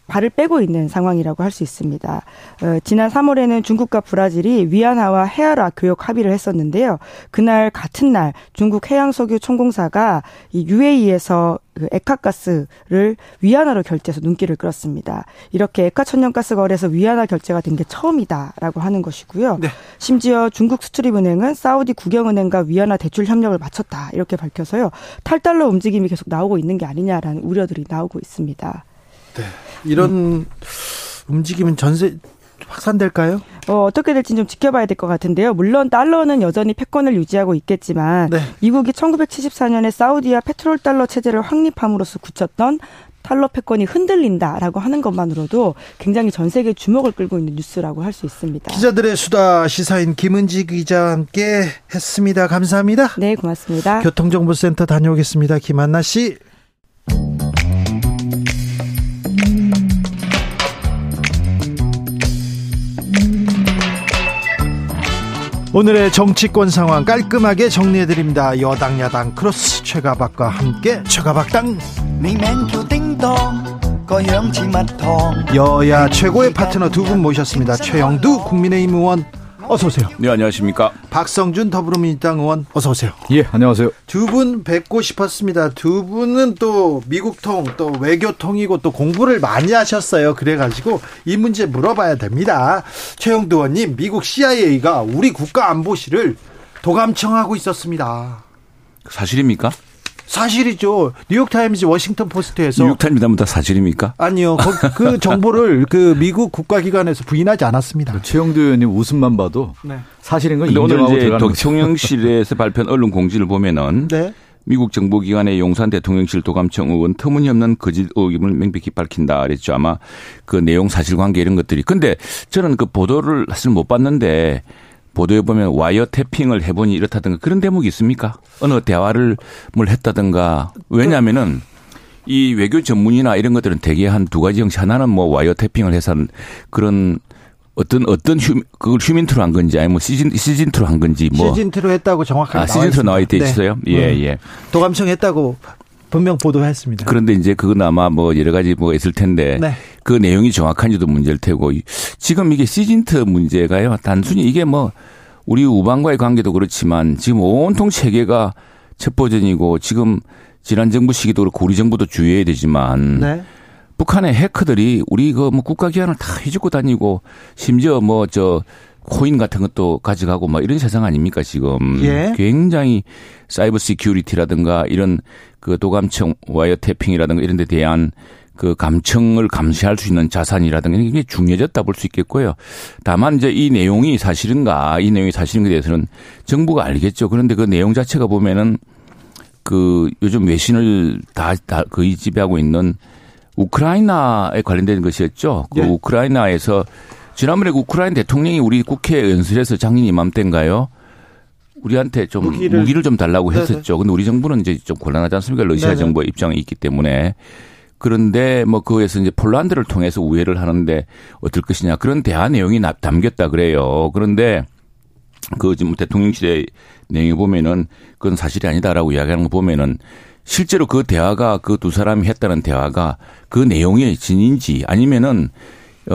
발을 빼고 있는 상황이라고 할 수 있습니다. 어, 지난 3월에는 중국과 브라질이 위안화와 헤아라 교역 합의를 했었는데요. 그날 같은 날 중국 해양석유 총공사가 이 UAE에서 그 에카가스를 위안화로 결제해서 눈길을 끌었습니다. 이렇게 에카 천연가스 거래에서 위안화 결제가 된 게 처음이다라고 하는 것이고요. 네. 심지어 중국 수출입은행은 사우디 국영은행과 위안화 대출 협력을 마쳤다 이렇게 밝혀서요. 탈달러 움직임이 계속 나오고 있는 게 아니냐라는 우려들이 나오고 있습니다. 이런 움직임은 전세 확산될까요? 어, 어떻게 될지 좀 지켜봐야 될 것 같은데요. 물론 달러는 여전히 패권을 유지하고 있겠지만 네. 미국이 1974년에 사우디와 페트롤 달러 체제를 확립함으로써 굳혔던 달러 패권이 흔들린다라고 하는 것만으로도 굉장히 전 세계 주목을 끌고 있는 뉴스라고 할 수 있습니다. 기자들의 수다 시사인 김은지 기자와 함께 했습니다. 감사합니다. 네, 고맙습니다. 교통정보센터 다녀오겠습니다. 김한나 씨. 오늘의 정치권 상황 깔끔하게 정리해드립니다. 여당 야당 크로스 최가박과 함께 최가박당 여야 최고의 파트너 두 분 모셨습니다. 최영두 국민의힘 의원 어서 오세요. 네, 안녕하십니까. 박성준 더불어민주당 의원 어서 오세요. 예, 안녕하세요. 두 분 뵙고 싶었습니다. 두 분은 또 미국통 또 외교통이고 또 공부를 많이 하셨어요. 그래가지고 이 문제 물어봐야 됩니다. 최영두 의원님, 미국 CIA가 우리 국가 안보실을 도감청하고 있었습니다. 사실입니까? 사실이죠. 뉴욕타임즈, 워싱턴 포스트에서 뉴욕타임즈보다 사실입니까? 아니요, 거- 그 정보를 그 미국 국가기관에서 부인하지 않았습니다. 최영두 의원님 웃음만 봐도 네. 사실인 건 근데 오늘 인정하고 이제 들어가는 거죠. 대통령실에서 발표한 언론 공지를 보면은 네. 미국 정보기관의 용산 대통령실 도감청 의원 터무니없는 거짓 의혹임을 명백히 밝힌다 그랬죠. 아마 그 내용 사실관계 이런 것들이. 근데 저는 그 보도를 사실 못 봤는데 보도에 보면 와이어 태핑을 해보니 이렇다든가 그런 대목이 있습니까? 어느 대화를 뭘 했다든가. 왜냐하면은 이 외교 전문이나 이런 것들은 대개 한 두 가지 형식. 하나는 뭐 와이어 태핑을 해서 한 그런 어떤 어떤 휴 그걸 휴민트로 한 건지 아니면 뭐 시즌 시즌트로 한 건지 뭐 시즌2로 했다고 정확하게 아, 시즌트로 나와 있대 있습니다. 있어요. 네. 예, 음. 예. 도감청 했다고 분명 보도했습니다. 그런데 이제 그건 아마 뭐 여러 가지 뭐 있을 텐데 네. 그 내용이 정확한지도 문제일 테고 이- 지금 이게 시즌트 문제가요. 단순히 이게 뭐 우리 우방과의 관계도 그렇지만 지금 온통 체계가 첩보전이고 지금 지난 정부 시기도 그렇고 우리 정부도 주의해야 되지만 네. 북한의 해커들이 우리 그 뭐 국가기관을 다 해주고 다니고 심지어 뭐 저 코인 같은 것도 가져가고 막 이런 세상 아닙니까 지금 예. 굉장히 cyber security라든가 이런 그 도감청 wiretapping이라든가 이런 데 대한 그 감청을 감시할 수 있는 자산이라든가 이게 중요해졌다 볼 수 있겠고요. 다만 이제 이 내용이 사실인가 이 내용이 사실인가에 대해서는 정부가 알겠죠. 그런데 그 내용 자체가 보면은 그 요즘 외신을 다, 다 거의 지배하고 있는 우크라이나에 관련된 것이었죠. 그 예. 우크라이나에서 지난번에 그 우크라이나 대통령이 우리 국회 연설에서 작년 이맘때인가요? 우리한테 좀 무기를- 무기를, 좀 달라고 네네. 했었죠. 근데 우리 정부는 이제 좀 곤란하지 않습니까? 러시아 네네. 정부의 입장이 있기 때문에. 그런데 뭐 그에서 이제 폴란드를 통해서 우회를 하는데 어떨 것이냐 그런 대화 내용이 나- 담겼다 그래요. 그런데 그 지금 대통령실의 내용을 보면은 그건 사실이 아니다라고 이야기하는 거 보면은 실제로 그 대화가 그 두 사람이 했다는 대화가 그 내용이 진인지 아니면은 어,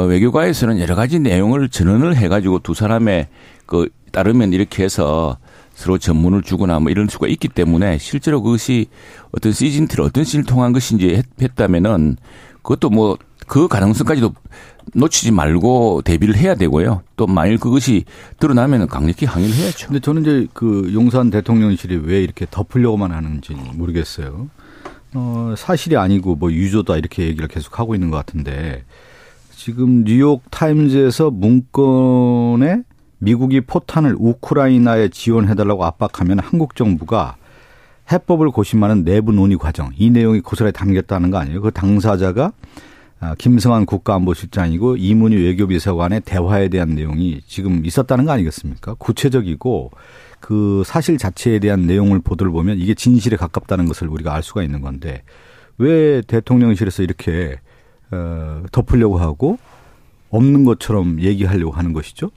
외교가에서는 여러 가지 내용을 전언을 해가지고 두 사람의 그 따르면 이렇게 해서 서로 전문을 주거나 뭐 이런 수가 있기 때문에 실제로 그것이 어떤 시즌트를 어떤 시즌을 통한 것인지 했, 했다면은 그것도 뭐 그 가능성까지도 놓치지 말고 대비를 해야 되고요. 또 만일 그것이 드러나면 강력히 항의를 해야죠. 근데 저는 이제 그 용산 대통령실이 왜 이렇게 덮으려고만 하는지 모르겠어요. 어, 사실이 아니고 뭐 유조다 이렇게 얘기를 계속 하고 있는 것 같은데 지금 뉴욕 타임즈에서 문건에 미국이 포탄을 우크라이나에 지원해달라고 압박하면 한국 정부가 해법을 고심하는 내부 논의 과정 이 내용이 고스란히 담겼다는 거 아니에요? 그 당사자가 아, 김성한 국가안보실장이고 이문희 외교비서관의 대화에 대한 내용이 지금 있었다는 거 아니겠습니까? 구체적이고 그 사실 자체에 대한 내용을 보도를 보면 이게 진실에 가깝다는 것을 우리가 알 수가 있는 건데 왜 대통령실에서 이렇게 어, 덮으려고 하고 없는 것처럼 얘기하려고 하는 것이죠?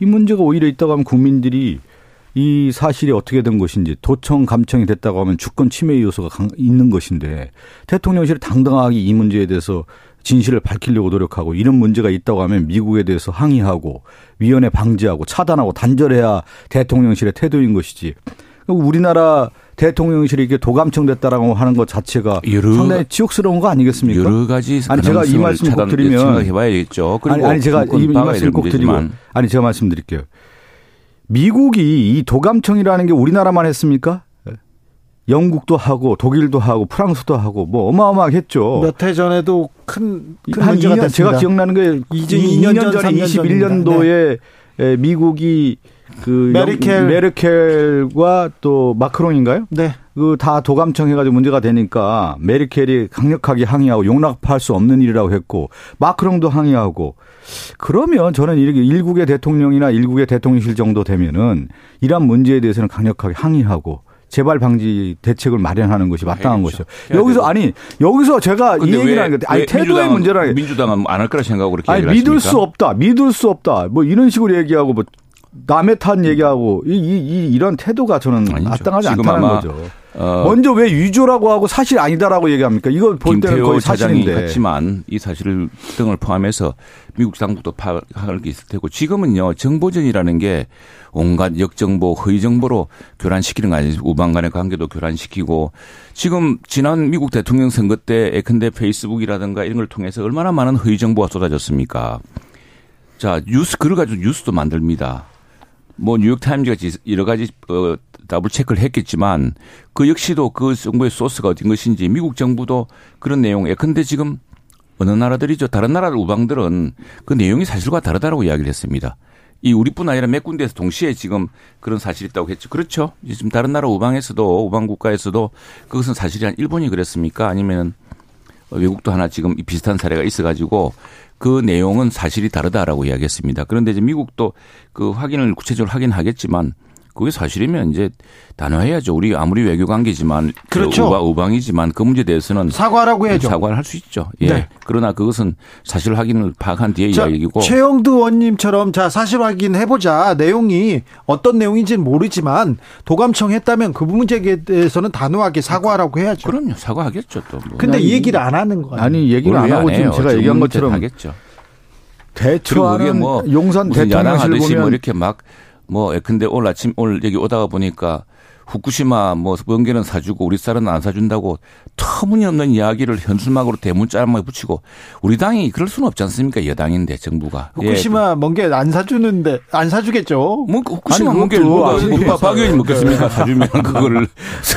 이 문제가 오히려 있다고 하면 국민들이 이 사실이 어떻게 된 것인지 도청 감청이 됐다고 하면 주권 침해 요소가 있는 것인데 대통령실이 당당하게 이 문제에 대해서 진실을 밝히려고 노력하고 이런 문제가 있다고 하면 미국에 대해서 항의하고 위원회 방지하고 차단하고 단절해야 대통령실의 태도인 것이지. 우리나라 대통령실이 이게 도감청됐다라고 하는 것 자체가 여러, 상당히 지옥스러운 거 아니겠습니까? 여러 가지 아니 제가 이 말씀 꼭 드리면 생각해봐야겠죠. 아니, 아니 제가 이, 이 말씀 꼭 드리고 아니 제가 말씀드릴게요. 미국이 이 도감청이라는 게 우리나라만 했습니까? 영국도 하고 독일도 하고 프랑스도 하고 뭐 어마어마하겠죠. 몇 해 전에도 큰, 큰한 문제가 2년, 됐습니다. 제가 기억나는 게 2년, 2년 전에 21년도에 네. 미국이 그 메르켈 메르켈과 또 마크롱인가요? 네. 그 다 도감청 해가지고 문제가 되니까 메르켈이 강력하게 항의하고 용납할 수 없는 일이라고 했고 마크롱도 항의하고 그러면 저는 이렇게 일국의 대통령이나 일국의 대통령실 정도 되면은 이러한 문제에 대해서는 강력하게 항의하고 재발 방지 대책을 마련하는 것이 마땅한 것이죠. 여기서 아니 여기서 제가 이 얘기를 하는 게 아니 태도의 문제라 민주당은 안 할 거라 생각하고 그렇게 아니 믿을 수 없다. 믿을 수 없다. 뭐 이런 식으로 얘기하고 뭐 남의 탓 얘기하고 이, 이, 이 이런 태도가 저는 아니죠. 마땅하지 않다는 거죠. 어 먼저 왜 위조라고 하고 사실 아니다라고 얘기합니까? 이거 볼 때는 거의 사실인데. 했지만 이 사실 등을 포함해서 미국 당국도 파악할 게 있을 테고 지금은요 정보전이라는 게 온갖 역정보, 허위 정보로 교란시키는 거 아니에요. 우방 간의 관계도 교란시키고 지금 지난 미국 대통령 선거 때 예컨대 페이스북이라든가 이런 걸 통해서 얼마나 많은 허위 정보가 쏟아졌습니까? 가짜 뉴스 그걸 가지고 뉴스도 만듭니다. 뭐 뉴욕 타임즈 같이 여러 가지 어, double check를 했겠지만 그 역시도 그 정부의 소스가 어딘 것인지 미국 정부도 그런 내용 예컨대 지금 어느 나라들이죠 다른 나라 우방들은 그 내용이 사실과 다르다라고 이야기를 했습니다. 이 우리뿐 아니라 몇 군데에서 동시에 지금 그런 사실이 있다고 했죠. 그렇죠. 지금 다른 나라 우방에서도 우방 국가에서도 그것은 사실이 한 일본이 그랬습니까? 아니면 외국도 하나 지금 비슷한 사례가 있어가지고 그 내용은 사실이 다르다라고 이야기했습니다. 그런데 이제 미국도 그 확인을 구체적으로 확인하겠지만 그게 사실이면 이제 단호해야죠. 우리 아무리 외교 관계지만 그렇죠. 우방, 우방이지만 그 문제에 대해서는 사과라고 해야죠. 사과를 할 수 있죠. 예. 네. 그러나 그것은 사실 확인을 파악한 뒤에 자, 이야기고. 최영두 원님처럼 자 사실 확인 해 보자. 내용이 어떤 내용인지는 모르지만 도감청 했다면 그 문제에 대해서는 단호하게 사과라고 해야죠. 그럼요. 사과하겠죠 또. 뭐. 근데 이 얘기를 안 하는 거예요. 아니 얘기를 안 하고 지금 제가 얘기한 것처럼 하겠죠. 대처하는 뭐 용산 대통령실 보면 뭐 이렇게 막 뭐, 근데 오늘 아침, 오늘 여기 오다가 보니까 후쿠시마 뭐 번개는 사주고 우리 쌀은 안 사준다고 터무니없는 이야기를 현수막으로 대문자만 붙이고 우리 당이 그럴 수는 없지 않습니까 여당인데 정부가 후쿠시마 예. 먼게 안 사주는데 안 사주겠죠. 뭐 후쿠시마 먼게를 누가 누가 박 의원이 먹겠습니까 사주면 그거를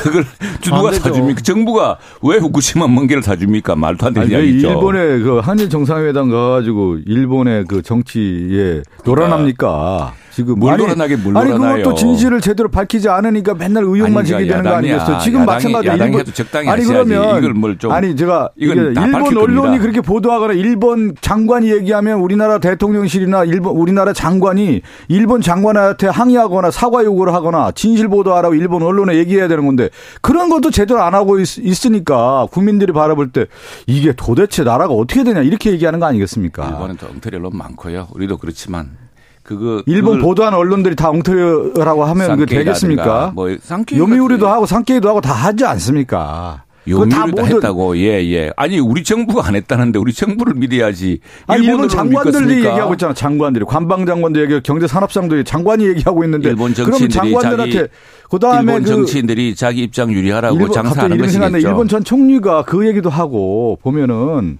그걸 누가 사줍니까 정부가 왜 후쿠시마 먼게를 사줍니까 말도 안 되는 이야기죠. 일본의 그 한일 정상회담 가가지고 일본의 그 정치에 놀아납니까? 지금 뭘 돌아나게 뭘 아니 그것도 진실을 제대로 밝히지 않으니까 맨날 의혹만 제기되는 거 아니겠어요? 지금 야당이, 마찬가지로 야당이 일본 적당히 아니 그러면 이걸 뭘 좀 아니 제가 이건 일본 언론이 그렇게 보도하거나 일본 장관이 얘기하면 우리나라 대통령실이나 일본 우리나라 장관이 일본 장관한테 항의하거나 사과 요구를 하거나 진실 보도하라고 일본 언론에 얘기해야 되는 건데 그런 것도 제대로 안 하고 있, 으니까 국민들이 바라볼 때 이게 도대체 나라가 어떻게 되냐 이렇게 얘기하는 거 아니겠습니까? 일본은 또 엉터리 언론 많고요. 우리도 그렇지만 그거 일본 보도한 언론들이 다 엉터리라고 하면 그 되겠습니까? 뭐 요미우리도 하고 상케이도 하고 다 하지 않습니까? 요미우리도 했다고 예예. 예. 아니 우리 정부가 안 했다는데 우리 정부를 믿어야지. 아니 일본 장관들이 얘기하고 있잖아. 장관들이 관방 장관도 얘기, 경제 산업상도 장관이 얘기하고 있는데 일본 정치인들이 장관들한테 그다음에 일본 그 정치인들이 자기 입장 유리하라고 일본, 장사하는 것이겠죠. 일본 전 총리가 그 얘기도 하고 보면은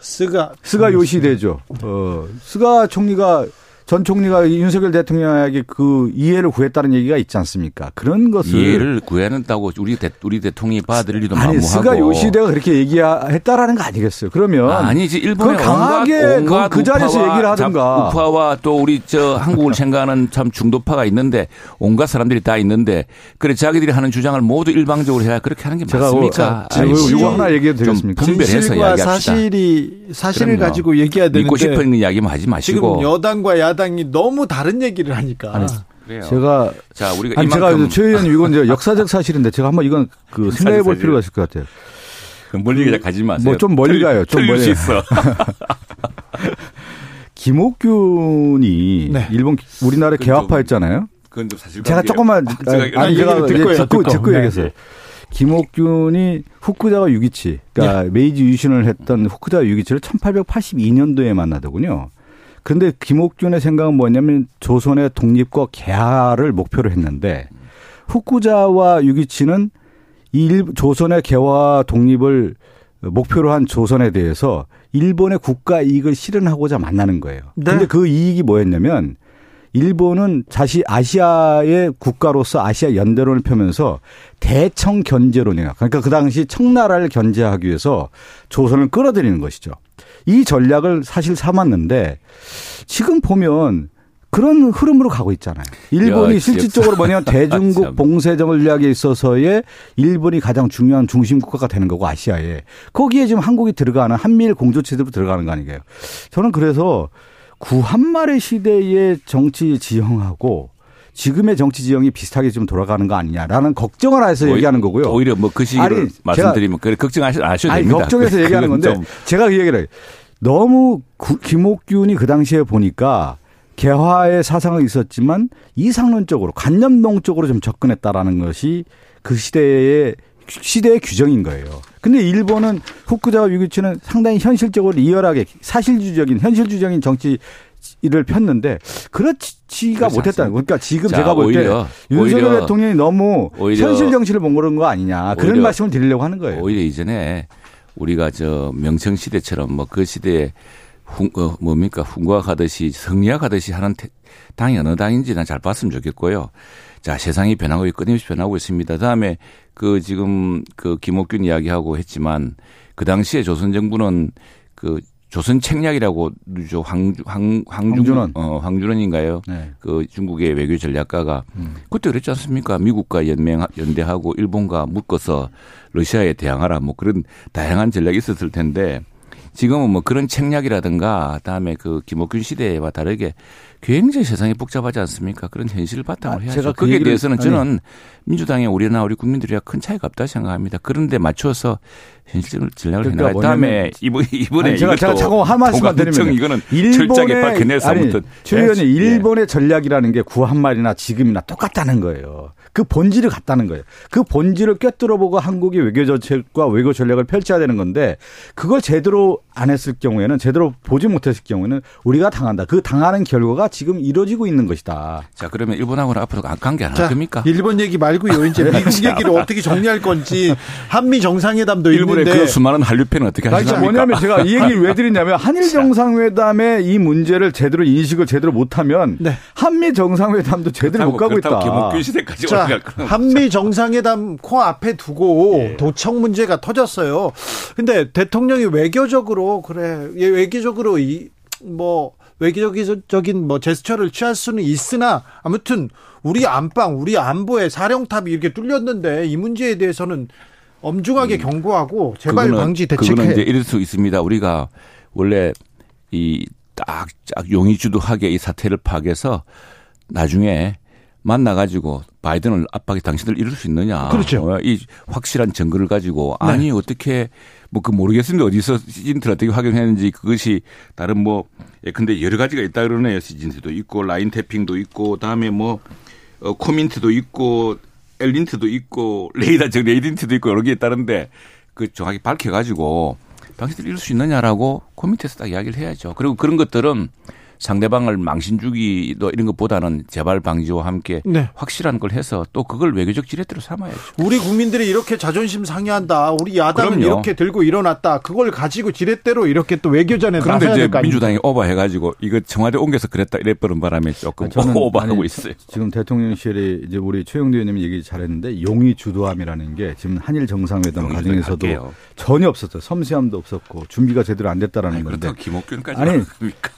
스가 스가 요시히데죠. 어 스가 총리가 전 총리가 윤석열 대통령에게 그 이해를 구했다는 얘기가 있지 않습니까? 그런 것을 이해를 구해낸다고 우리 대, 우리 대통령이 받아들일 리도 아니 만무하고 스가 요시히데가 그렇게 얘기했다라는 거 아니겠어요? 그러면 아 니지 일본의 그걸 강하게 온갖, 온갖 그 자리에서 얘기를 하든가. 우파와 또 우리 저 한국을 생각하는 참 중도파가 있는데 온갖 사람들이 다 있는데 그래 자기들이 하는 주장을 모두 일방적으로 해야 그렇게 하는 게 제가 맞습니까? 자, 아니, 이거, 이거 하나 얘기해도 좀 되겠습니까? 분별해서 진실과 이야기합시다. 사실이 사실을 그럼요. 가지고 얘기해야 되는데 믿고 싶은 이야기만 하지 마시고 지금 여당과 야당 이 너무 다른 얘기를 하니까 아니, 그래요. 제가 자 우리가 아니 이만큼 제가 최 의원님 이건 이제 역사적 사실인데 제가 한번 이건 그 생각해 볼. 필요가 있을 것 같아요. 멀리 가지 마세요. 뭐 좀 멀리 틀리- 가요. 좀 멀리 수 있어. 김옥균이 네. 일본 우리나라 그건 개화파였잖아요. 그건 좀 사실 제가 조금만 제가 아니 제가 얘기를 이제 듣고요, 듣고 듣고. 듣고 네. 얘기했어요. 김옥균이 후쿠자와 유기치, 그러니까 메이지 유신을 했던 후쿠자와 유기치를 1882년도에 만나더군요. 그런데 김옥균의 생각은 뭐냐면 조선의 독립과 개화를 목표로 했는데 후쿠자와 유기치는 이 일- 조선의 개화 독립을 목표로 한 조선에 대해서 일본의 국가 이익을 실현하고자 만나는 거예요. 네. 근데 그 이익이 뭐였냐면 일본은 자시 아시아의 국가로서 아시아 연대론을 펴면서 대청 견제론이에요. 그러니까 그 당시 청나라를 견제하기 위해서 조선을 끌어들이는 것이죠. 이 전략을 사실 삼았는데 지금 보면 그런 흐름으로 가고 있잖아요. 일본이 야, 실질적으로 뭐냐면 대중국 참. 봉쇄 전략에 있어서의 일본이 가장 중요한 중심 국가가 되는 거고 아시아에 거기에 지금 한국이 들어가는 한미일 공조 체제로 들어가는 거 아니에요. 저는 그래서 구한말의 시대의 정치 지형하고 지금의 정치 지형이 비슷하게 좀 돌아가는 거 아니냐라는 걱정을 해서 오히- 얘기하는 거고요. 오히려 뭐 그 시기를 말씀드리면 그래 걱정하셔도 아셔도 아니, 됩니다. 걱정해서 얘기하는 건데 좀 제가 그 얘기를 해요. 너무 구- 김옥균이 그 당시에 보니까 개화의 사상은 있었지만 이상론적으로 관념론적으로 좀 접근했다라는 것이 그 시대의 시대의 규정인 거예요. 근데 일본은 후쿠자와 유기치는 상당히 현실적으로 리얼하게 사실주의적인 현실주의적인 정치 를 폈는데 그렇지가 그렇지 못했다는 거. 그러니까 지금 자, 제가 볼 때 윤석열 대통령이 너무 현실 정치를 본 그런 거 아니냐 그런 말씀을 드리려고 하는 거예요. 오히려 이전에 우리가 저 명청 시대처럼 뭐 그 시대에 훈, 어, 뭡니까 훈과하듯이 성리학하듯이 하는 태- 당이 어느 당인지 난 잘 봤으면 좋겠고요. 자 세상이 변하고 있- 끊임없이 변하고 있습니다. 다음에 그 지금 그 김옥균 이야기하고 했지만 그 당시에 조선 정부는 그 조선 책략이라고 저 황주 황 황중 황준원. 어 황준원인가요? 네. 그 중국의 외교 전략가가 음. 그때 그랬지 않습니까? 미국과 연맹 연대하고 일본과 묶어서 러시아에 대항하라 뭐 그런 다양한 전략이 있었을 텐데 지금은 뭐 그런 책략이라든가 다음에 그 김옥균 시대와 다르게 굉장히 세상이 복잡하지 않습니까? 그런 현실을 바탕으로 아, 해야죠. 제가 그 거기에 얘기를- 대해서는 아니. 저는 민주당의 우리나 우리 국민들이랑 큰 차이가 없다 생각합니다. 그런데 맞춰서 현실 전략을 그러니까 해나갈 다음에 이번 이번에 아니, 제가 제가 자꾸 한 말씀만 드리면 이거는 철저하게 밝혀내서 아무튼 최 해야지. 예. 일본의 전략이라는 게 구한말이나 지금이나 똑같다는 거예요. 그 본질이 같다는 거예요. 그 본질을 꿰뚫어보고 한국이 외교 정책과 외교 전략을 펼쳐야 되는 건데 그걸 제대로 안 했을 경우에는 제대로 보지 못했을 경우에는 우리가 당한다. 그 당하는 결과가 지금 이루어지고 있는 것이다. 자 그러면 일본하고는 앞으로 관계 안할 자, 겁니까? 일본 얘기 말고요. 이제 미국 얘기를 어떻게 정리할 건지 한미 정상회담도 일본의 있는데 그 수많은 한류팬은 어떻게 하십니까? 뭐냐면 제가 이 얘기를 왜 드리냐면 한일 정상회담의 이 문제를 제대로 인식을 제대로 못하면 네. 한미 정상회담도 제대로 못 가고 있다. 김옥균 시대까지 자, 한미 정상회담 코 앞에 두고 예. 도청 문제가 터졌어요. 근데 대통령이 외교적으로 그래 얘 외교적으로 이뭐 외교적인 뭐 제스처를 취할 수는 있으나 아무튼 우리 안방 우리 안보에 사령탑이 이렇게 뚫렸는데 이 문제에 대해서는 엄중하게 경고하고 제발 음. 그거는- 방지 그거는 이제. 이럴 수 있습니다. 우리가 원래 이 딱 용의주도하게 이 사태를 파악해서 나중에 만나가지고 바이든을 압박해 당신들 이룰 수 있느냐. 그렇죠. 어, 이 확실한 증거를 가지고 네. 아니 어떻게 뭐 그 모르겠습니다. 어디서 시즌트를 어떻게 확인했는지 그것이 다른 뭐 예, 근데 여러 가지가 있다 그러네요. 시즌트도 있고 라인 태핑도 있고 다음에 뭐 어, 코민트도 있고 엘린트도 있고 레이더 즉 레이딘트도 있고 여러 개 있다는데 그 정확히 밝혀가지고 당신들 이룰 수 있느냐라고 코미티에서 딱 이야기를 해야죠. 그리고 그런 것들은 상대방을 망신 주기도 이런 것보다는 재발 방지와 함께 네. 확실한 걸 해서 또 그걸 외교적 지렛대로 삼아야죠. 우리 국민들이 이렇게 자존심 상해한다. 우리 야당은 그럼요. 이렇게 들고 일어났다. 그걸 가지고 지렛대로 이렇게 또 외교전에 그런데 나서야 이제 될거 아닙니까? 민주당이 오버해가지고 이거 청와대 옮겨서 그랬다 이래버린 바람에 조금 아, 저는 오버하고 아니, 있어요. 지금 대통령실이 이제 우리 최영두 의원님이 얘기 잘했는데 용의 주도함이라는 게 지금 한일 정상회담 과정에서도 주도할게요. 전혀 없었어요. 섬세함도 없었고 준비가 제대로 안 됐다라는 아니, 건데. 그렇다고 김옥균까지 아니,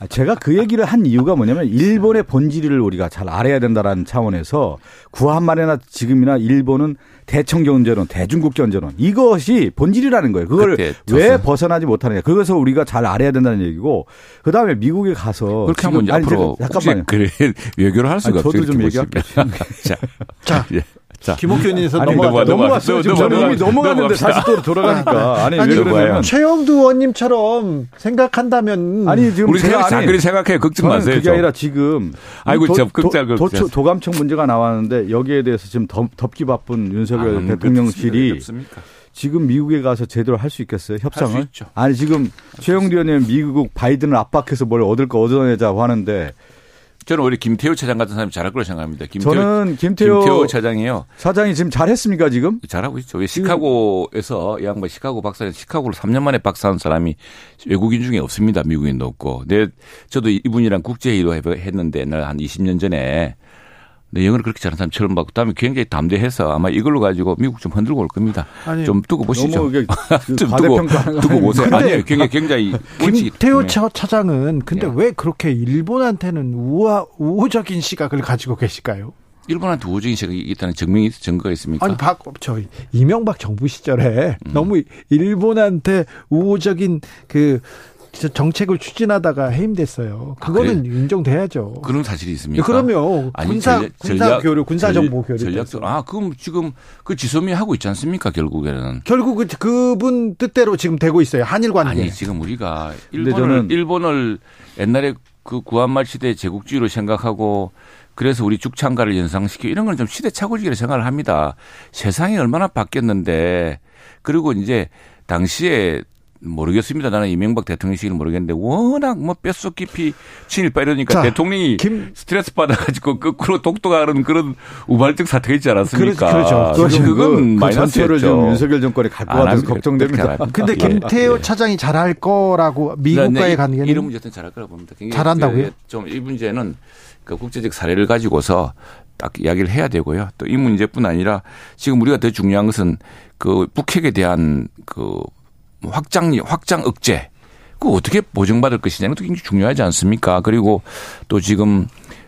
아, 제가 그 얘기 를 한 이유가 뭐냐면 일본의 본질을 우리가 잘 알아야 된다라는 차원에서 구한 말이나 지금이나 일본은 대청 경제론, 대중국 경제론 이것이 본질이라는 거예요. 그걸 왜 벗어나지 못하느냐. 그래서 우리가 잘 알아야 된다는 얘기고 그 다음에 미국에 가서 그렇게 하면 아니, 앞으로 잠깐만요. 그래 외교를 할 수가 없죠. 저도 좀 얘기할게요. 자, 자, 예. 자, 김옥균에서 넘어가 넘어갔어요. 지금 넘어가, 저는 이미 넘어갔는데. 다시 또 돌아가니까. 아니, 아니, 왜 그러냐면. 최영두 의원님처럼 생각한다면 아니, 지금 우리 생각 아니, 장거리 생각해요. 걱정 마세요. 그게 좀. 아니라 지금 아이고, 도, 저 극장, 도, 극장. 도, 감청 문제가 나왔는데 여기에 대해서 지금 덮, 덮기 바쁜 윤석열 아, 대통령실이 없습니까? 지금 미국에 가서 제대로 할 수 있겠어요? 협상을? 수. 아니 지금 최영두 의원님 미국 바이든을 압박해서 뭘 얻을 거 얻어내자고 하는데 저는 오히려 김태우 차장 같은 사람이 잘할 거라 생각합니다. 김태우, 저는 김태호, 김태우 차장이요. 사장이 지금 잘했습니까 지금? 잘하고 있죠. 왜 시카고에서 이 양반 시카고 박사는 시카고를 3년 만에 박사한 사람이 외국인 중에 없습니다. 미국인도 없고. 내 저도 이분이랑 국제회의도 해- 했는데 옛날 한 20년 전에 내 영어를 그렇게 잘하는 사람 처음 봤고 그다음에 굉장히 담대해서 아마 이걸로 가지고 미국 좀 흔들고 올 겁니다. 아니, 좀 두고 보시죠. 좀 두고 두고 보세요. 아니에요. 굉장히 굉장히 김태호 네. 차- 차장은 근데 예. 왜 그렇게 일본한테는 우아, 우호적인 시각을 가지고 계실까요? 일본한테 우호적인 시각이 있다는 증명이 증거가 있습니까? 아니 박저 이명박 정부 시절에 음. 너무 일본한테 우호적인 그 저- 정책을 추진하다가 해임됐어요. 그거는 인정돼야죠. 아, 그런 사실이 있습니까? 예, 그럼요. 아니, 군사 전략- 군사 전략- 교류, 군사 정보 교류. 전략적 아 그럼 지금 그 지소미 하고 있지 않습니까? 결국에는 결국 그 그분 뜻대로 지금 되고 있어요. 한일 관계. 아니 지금 우리가 일본을 저는- 일본을 옛날에 그 구한말 시대 제국주의로 생각하고 그래서 우리 죽창가를 연상시키고 이런 건 좀 시대착오적이라 생각을 합니다. 세상이 얼마나 바뀌었는데 그리고 이제 당시에 모르겠습니다. 나는 이명박 대통령 시기는 모르겠는데 워낙 뭐 뼛속 깊이 친일파 이러니까 자, 대통령이 김- 스트레스 받아가지고 거꾸로 독도가는 그런 우발적 사태가 있지 않았습니까? 그렇죠, 그렇죠. 그건 그 마이너스였죠. 전체를 지금 윤석열 정권이 갖고 안 와서. 걱정됩니다. 근데 예. 김태호 예. 차장이 잘할 거라고 미국과의 네, 네, 관계는 이런 문제는 잘할 거라고 봅니다. 잘한다고요? 좀 이 문제는 그 국제적 사례를 가지고서 딱 이야기를 해야 되고요. 또 이 문제뿐 아니라 지금 우리가 더 중요한 것은 그 북핵에 대한 그 확장 확장 억제 그 어떻게 보정받을 것이냐는 것도 굉장히 중요하지 않습니까? 그리고 또 지금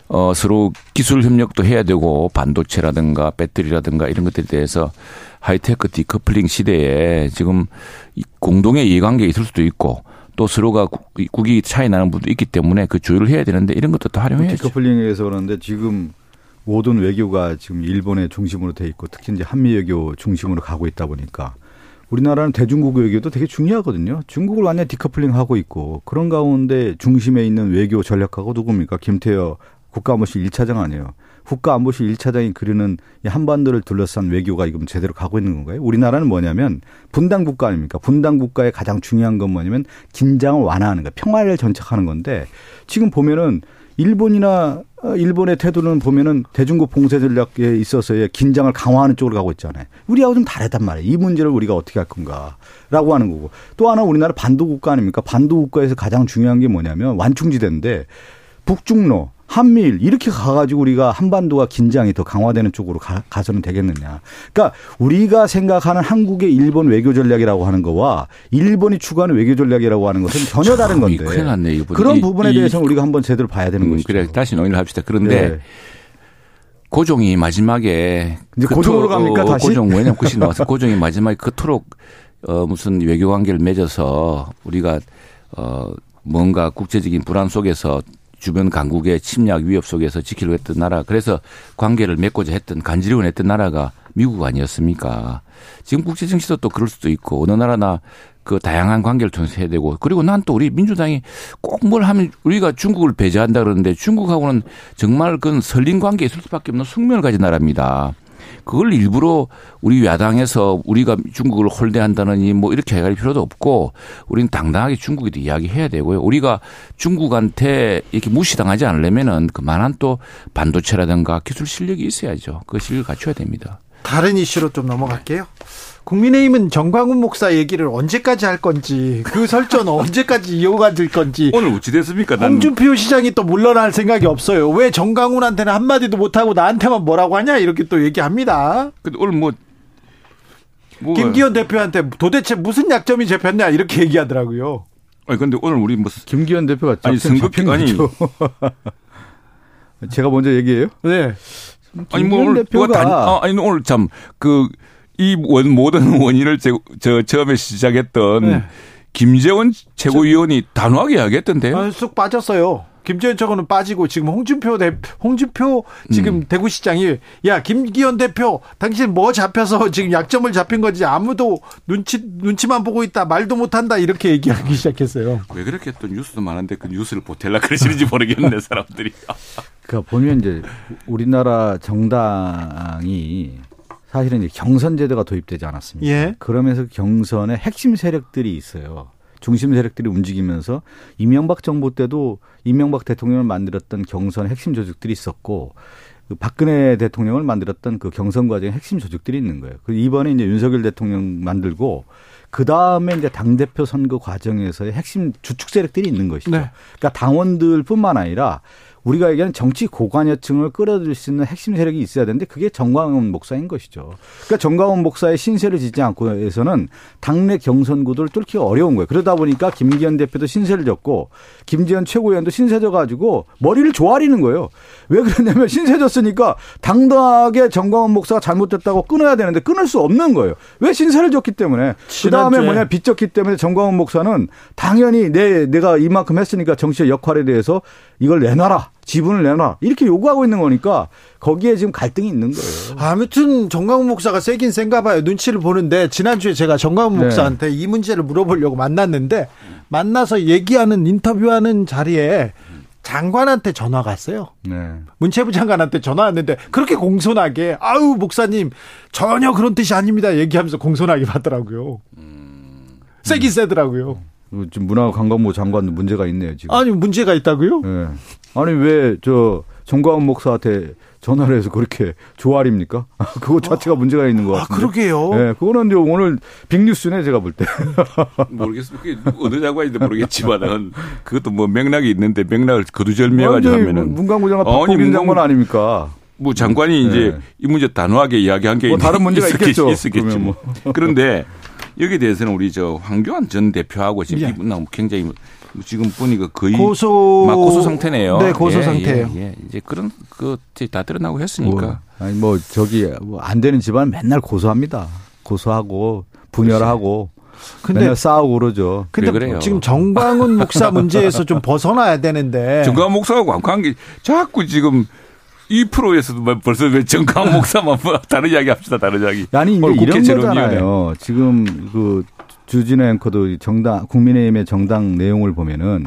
어 서로 기술 협력도 해야 되고 반도체라든가 배터리라든가 이런 것들에 대해서 하이테크 디커플링 시대에 지금 이 공동의 이해관계가 있을 수도 있고 또 서로가 국- 국익이 차이 나는 부분도 있기 때문에 그 조율을 해야 되는데 이런 것도 또 활용해야죠. 디커플링에서 그러는데 지금 모든 외교가 지금 일본의 중심으로 돼 있고 특히 이제 한미 외교 중심으로 가고 있다 보니까 우리나라는 대중국 외교도 되게 중요하거든요. 중국을 완전 디커플링 하고 있고 그런 가운데 중심에 있는 외교 전략하고 누굽니까? 김태여 국가안보실 1차장 아니에요. 국가안보실 1차장이 그리는 이 한반도를 둘러싼 외교가 지금 제대로 가고 있는 건가요? 우리나라는 뭐냐면 분단 국가 아닙니까? 분단 국가의 가장 중요한 건 뭐냐면 긴장을 완화하는 거, 평화를 전착하는 건데 지금 보면은 일본이나 어, 일본의 태도는 보면은 대중국 봉쇄 전략에 있어서의 긴장을 강화하는 쪽으로 가고 있잖아요. 우리하고 좀 다르단 말이에요. 이 문제를 우리가 어떻게 할 건가라고 하는 거고. 또 하나 우리나라 반도 국가 아닙니까? 반도 국가에서 가장 중요한 게 뭐냐면 완충지대인데 북중로 한미일 이렇게 가가지고 우리가 한반도가 긴장이 더 강화되는 쪽으로 가, 가서는 되겠느냐. 그러니까 우리가 생각하는 한국의 일본 외교 전략이라고 하는 거와 일본이 추구하는 외교 전략이라고 하는 것은 전혀 다른 건데. 큰일 났네, 이거. 그런 이- 부분에 이- 대해서는 우리가 한번 제대로 봐야 되는 음, 것이죠. 그래 다시 논의를 합시다. 그런데 네. 고종이 마지막에 이제 그토- 고종으로 갑니까, 어, 다시? 고종 왜냐면 그시 나와서 고종이 마지막에 그토록 어 무슨 외교 관계를 맺어서 우리가 어 뭔가 국제적인 불안 속에서 주변 강국의 침략 위협 속에서 지키려 했던 나라 그래서 관계를 맺고자 했던 간지를 원했던 나라가 미국 아니었습니까? 지금 국제 정치도 또 그럴 수도 있고 어느 나라나 그 다양한 관계를 통해서 해야 되고 그리고 난 또 우리 민주당이 꼭 뭘 하면 우리가 중국을 배제한다 그러는데 중국하고는 정말 그건 설린 관계에 있을 수밖에 없는 숙명을 가진 나라입니다. 그걸 일부러 우리 야당에서 우리가 중국을 홀대한다느니 뭐 이렇게 할 필요도 없고 우리는 당당하게 중국에도 이야기해야 되고요. 우리가 중국한테 이렇게 무시당하지 않으려면은 그만한 또 반도체라든가 기술 실력이 있어야죠. 그 실력을 갖춰야 됩니다. 다른 이슈로 좀 넘어갈게요. 국민의힘은 정광훈 목사 얘기를 언제까지 할 건지 그 설전 언제까지 이어가 될 건지 오늘 어찌 됐습니까? 홍준표 시장이 또 물러날 생각이 없어요. 왜 정광훈한테는 한마디도 못하고 나한테만 뭐라고 하냐 이렇게 또 얘기합니다. 근데 오늘 뭐 뭐가- 김기현 대표한테 도대체 무슨 약점이 잡혔냐 이렇게 얘기하더라고요. 아니 근데 오늘 우리 뭐 김기현 대표가 아니, 선거 아니. 제가 먼저 얘기해요? 네. 아니 뭐 오늘 대표가 단, 아, 아니 오늘 참 그 이 원 모든 원인을 제, 저 처음에 시작했던 네. 김재원 최고위원이 단호하게 이야기했던데요. 아, 쑥 빠졌어요. 김재현 차관은 빠지고 지금 홍준표 대 홍준표 지금 음. 대구시장이 야 김기현 대표 당신 뭐 잡혀서 지금 약점을 잡힌 거지 아무도 눈치 눈치만 보고 있다 말도 못한다 이렇게 얘기하기 시작했어요. 왜 그렇게 또 뉴스도 많은데 그 뉴스를 보텔라 그러시는지 모르겠네 사람들이. 그러니까 보면 이제 우리나라 정당이 사실은 이제 경선 제도가 도입되지 않았습니까? 예. 그러면서 경선에 핵심 세력들이 있어요. 중심 세력들이 움직이면서 이명박 정부 때도 이명박 대통령을 만들었던 경선 핵심 조직들이 있었고 그 박근혜 대통령을 만들었던 그 경선 과정에 핵심 조직들이 있는 거예요. 그 이번에 이제 윤석열 대통령 만들고 그 다음에 이제 당 대표 선거 과정에서의 핵심 주축 세력들이 있는 것이죠. 네. 그러니까 당원들뿐만 아니라 우리가 얘기하는 정치 고관여층을 끌어들일 수 있는 핵심 세력이 있어야 되는데 그게 정광훈 목사인 것이죠. 그러니까 정광훈 목사의 신세를 짓지 않고 해서는 당내 경선 구도를 뚫기가 어려운 거예요. 그러다 보니까 김기현 대표도 신세를 졌고 김지현 최고위원도 신세 져가지고 머리를 조아리는 거예요. 왜 그러냐면 신세 졌으니까 당당하게 정광훈 목사가 잘못됐다고 끊어야 되는데 끊을 수 없는 거예요. 왜 신세를 졌기 때문에. 그 다음에 뭐냐 빚졌기 때문에 정광훈 목사는 당연히 내 내가 이만큼 했으니까 정치의 역할에 대해서 이걸 내놔라 지분을 내놔라 이렇게 요구하고 있는 거니까 거기에 지금 갈등이 있는 거예요. 아무튼 정광훈 목사가 세긴 센가 봐요. 눈치를 보는데 지난주에 제가 정광훈 네. 목사한테 이 문제를 물어보려고 만났는데 만나서 얘기하는 인터뷰하는 자리에 장관한테 전화가 왔어요. 네. 문체부 장관한테 전화 왔는데 그렇게 공손하게 아우 목사님 전혀 그런 뜻이 아닙니다 얘기하면서 공손하게 받더라고요. 세긴 세더라고요. 그 지금 문화관광부 장관도 문제가 있네요 지금. 아니 문제가 있다고요? 네. 아니 왜 저 정광훈 목사한테 전화를 해서 그렇게 조아립니까? 그거 자체가 문제가 있는 것아 같은데. 그러게요. 네, 그거는 이제 오늘 빅뉴스네 제가 볼 때. 모르겠습니다. 그게 어느 장관인지 모르겠지만은 그것도 뭐 맥락이 있는데 맥락을 거두절미해가지고 하면은 문광부 장관 문광부- 장관 아닙니까? 뭐 장관이 이제 네. 이 문제 단호하게 이야기한 게 뭐 다른 문제가 있었겠- 있겠죠. 있었겠지 뭐. 뭐. 그런데 여기에 대해서는 우리 저 황교안 전 대표하고 지금 예. 이분 나 굉장히 지금 보니까 거의 고소 막 고소 상태네요. 네 고소 예, 상태예요. 예, 예. 이제 그런 그다 드러나고 했으니까. 뭐, 아니 뭐 저기 뭐안 되는 집안 맨날 고소합니다. 고소하고 분열하고 근데 싸우고 그러죠. 근데 그래. 지금 정광훈 목사 문제에서 좀 벗어나야 되는데 목사가 광고한 게 자꾸 지금 이 프로에서도 뭐 벌써 왜 정강 목사만 뭐 다른 이야기 합시다 다른 이야기. 아니 이제 이런. 거잖아요. 지금 그 주진우 앵커도 정당 국민의힘의 정당 내용을 보면은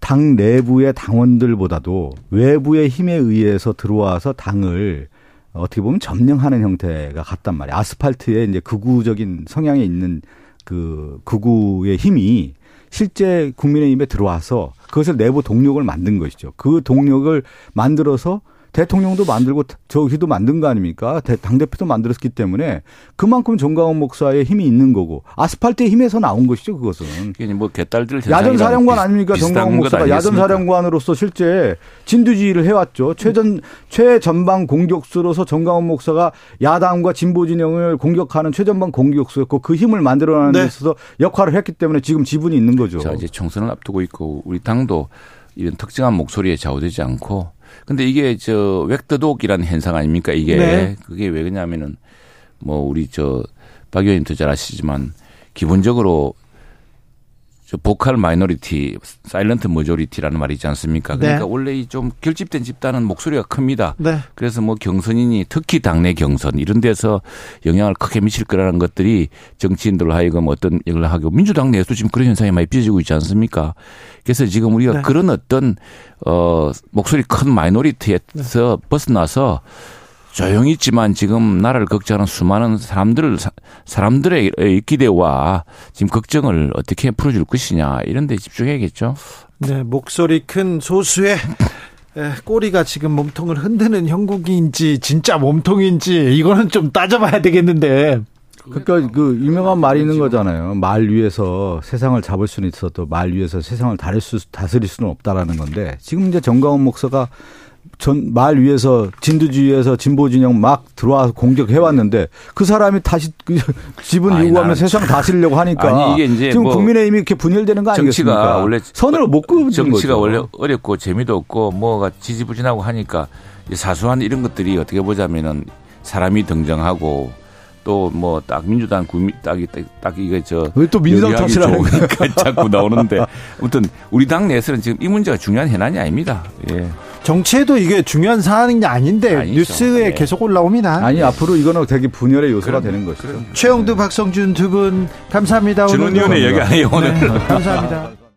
당 내부의 당원들보다도 외부의 힘에 의해서 들어와서 당을 어떻게 보면 점령하는 형태가 같단 말이에요. 아스팔트에 이제 극우적인 성향이 있는 그 극우의 힘이 실제 국민의힘에 들어와서 그것을 내부 동력을 만든 것이죠. 그 동력을 만들어서 대통령도 만들고 저기도 만든 거 아닙니까? 대- 당대표도 만들었기 때문에 그만큼 정강원 목사의 힘이 있는 거고 아스팔트의 힘에서 나온 것이죠. 그것은. 이게 뭐 개딸들 야전 사령관 비슷- 아닙니까? 정강원 것 목사가 야전 아니겠습니까? 사령관으로서 실제 진두지휘를 해왔죠. 최전 최전방 공격수로서 정강원 목사가 야당과 진보 진영을 공격하는 최전방 공격수였고 그 힘을 만들어내는 데 네. 있어서 역할을 했기 때문에 지금 지분이 있는 거죠. 자, 이제 총선을 앞두고 있고 우리 당도 이런 특정한 목소리에 좌우되지 않고 근데 이게 저 웩더독이라는 현상 아닙니까? 이게 네. 그게 왜 그러냐면은 뭐 우리 저 박 의원님도 잘 아시지만 기본적으로 저 vocal minority, silent majority라는 말이 있지 않습니까? 그러니까 네. 원래 이 좀 결집된 집단은 목소리가 큽니다. 네. 그래서 뭐 경선인이 특히 당내 경선 이런 데서 영향을 크게 미칠 거라는 것들이 정치인들로 하여금 어떤 일을 하고 민주당 내에서 지금 그런 현상이 많이 빚어지고 있지 않습니까? 그래서 지금 우리가 네. 그런 어떤 어 목소리 큰 minority에서 벗어나서 조용히 있지만 지금 나라를 걱정하는 수많은 사람들을 사- 사람들의 기대와 지금 걱정을 어떻게 풀어줄 것이냐 이런 데 집중해야겠죠. 네, 목소리 큰 소수의 에, 꼬리가 지금 몸통을 흔드는 형국인지 진짜 몸통인지 이거는 좀 따져봐야 되겠는데. 그러니까 그 유명한 말이 있는 거잖아요. 말 위에서 세상을 잡을 수는 있어도 말 위에서 세상을 다릴 수, 다스릴 수는 없다라는 건데 지금 이제 정강원 목사가 전 말 위에서 진두주의에서 진보 진영 막 들어와서 공격해 왔는데 그 사람이 다시 그 지분 아니, 요구하면 세상 다스리려고 하니까 아니, 이게 이제 지금 뭐 국민의힘이 이렇게 분열되는 거 아니겠습니까? 정치가 원래 선을 못 그는 정치가 거죠. 원래 어렵고 재미도 없고 뭐가 지지부진하고 하니까 사소한 이런 것들이 어떻게 보자면은 사람이 등장하고 또 뭐 딱 민주당 구미 딱이 딱, 딱 이게 저왜 또 민주당 하는 좋으니까 자꾸 나오는데 아무튼 우리 당 내에서는 지금 이 문제가 중요한 현안이 아닙니다. 예. 정치에도 이게 중요한 사안이 아닌데 아니죠. 뉴스에 네. 계속 올라옵니다. 아니 앞으로 이거는 되게 분열의 요소가 그럼, 되는 것이죠. 그럼. 최영두, 박성준 두 분 감사합니다. 의원의 얘기 아니에요 오늘. 네, 감사합니다.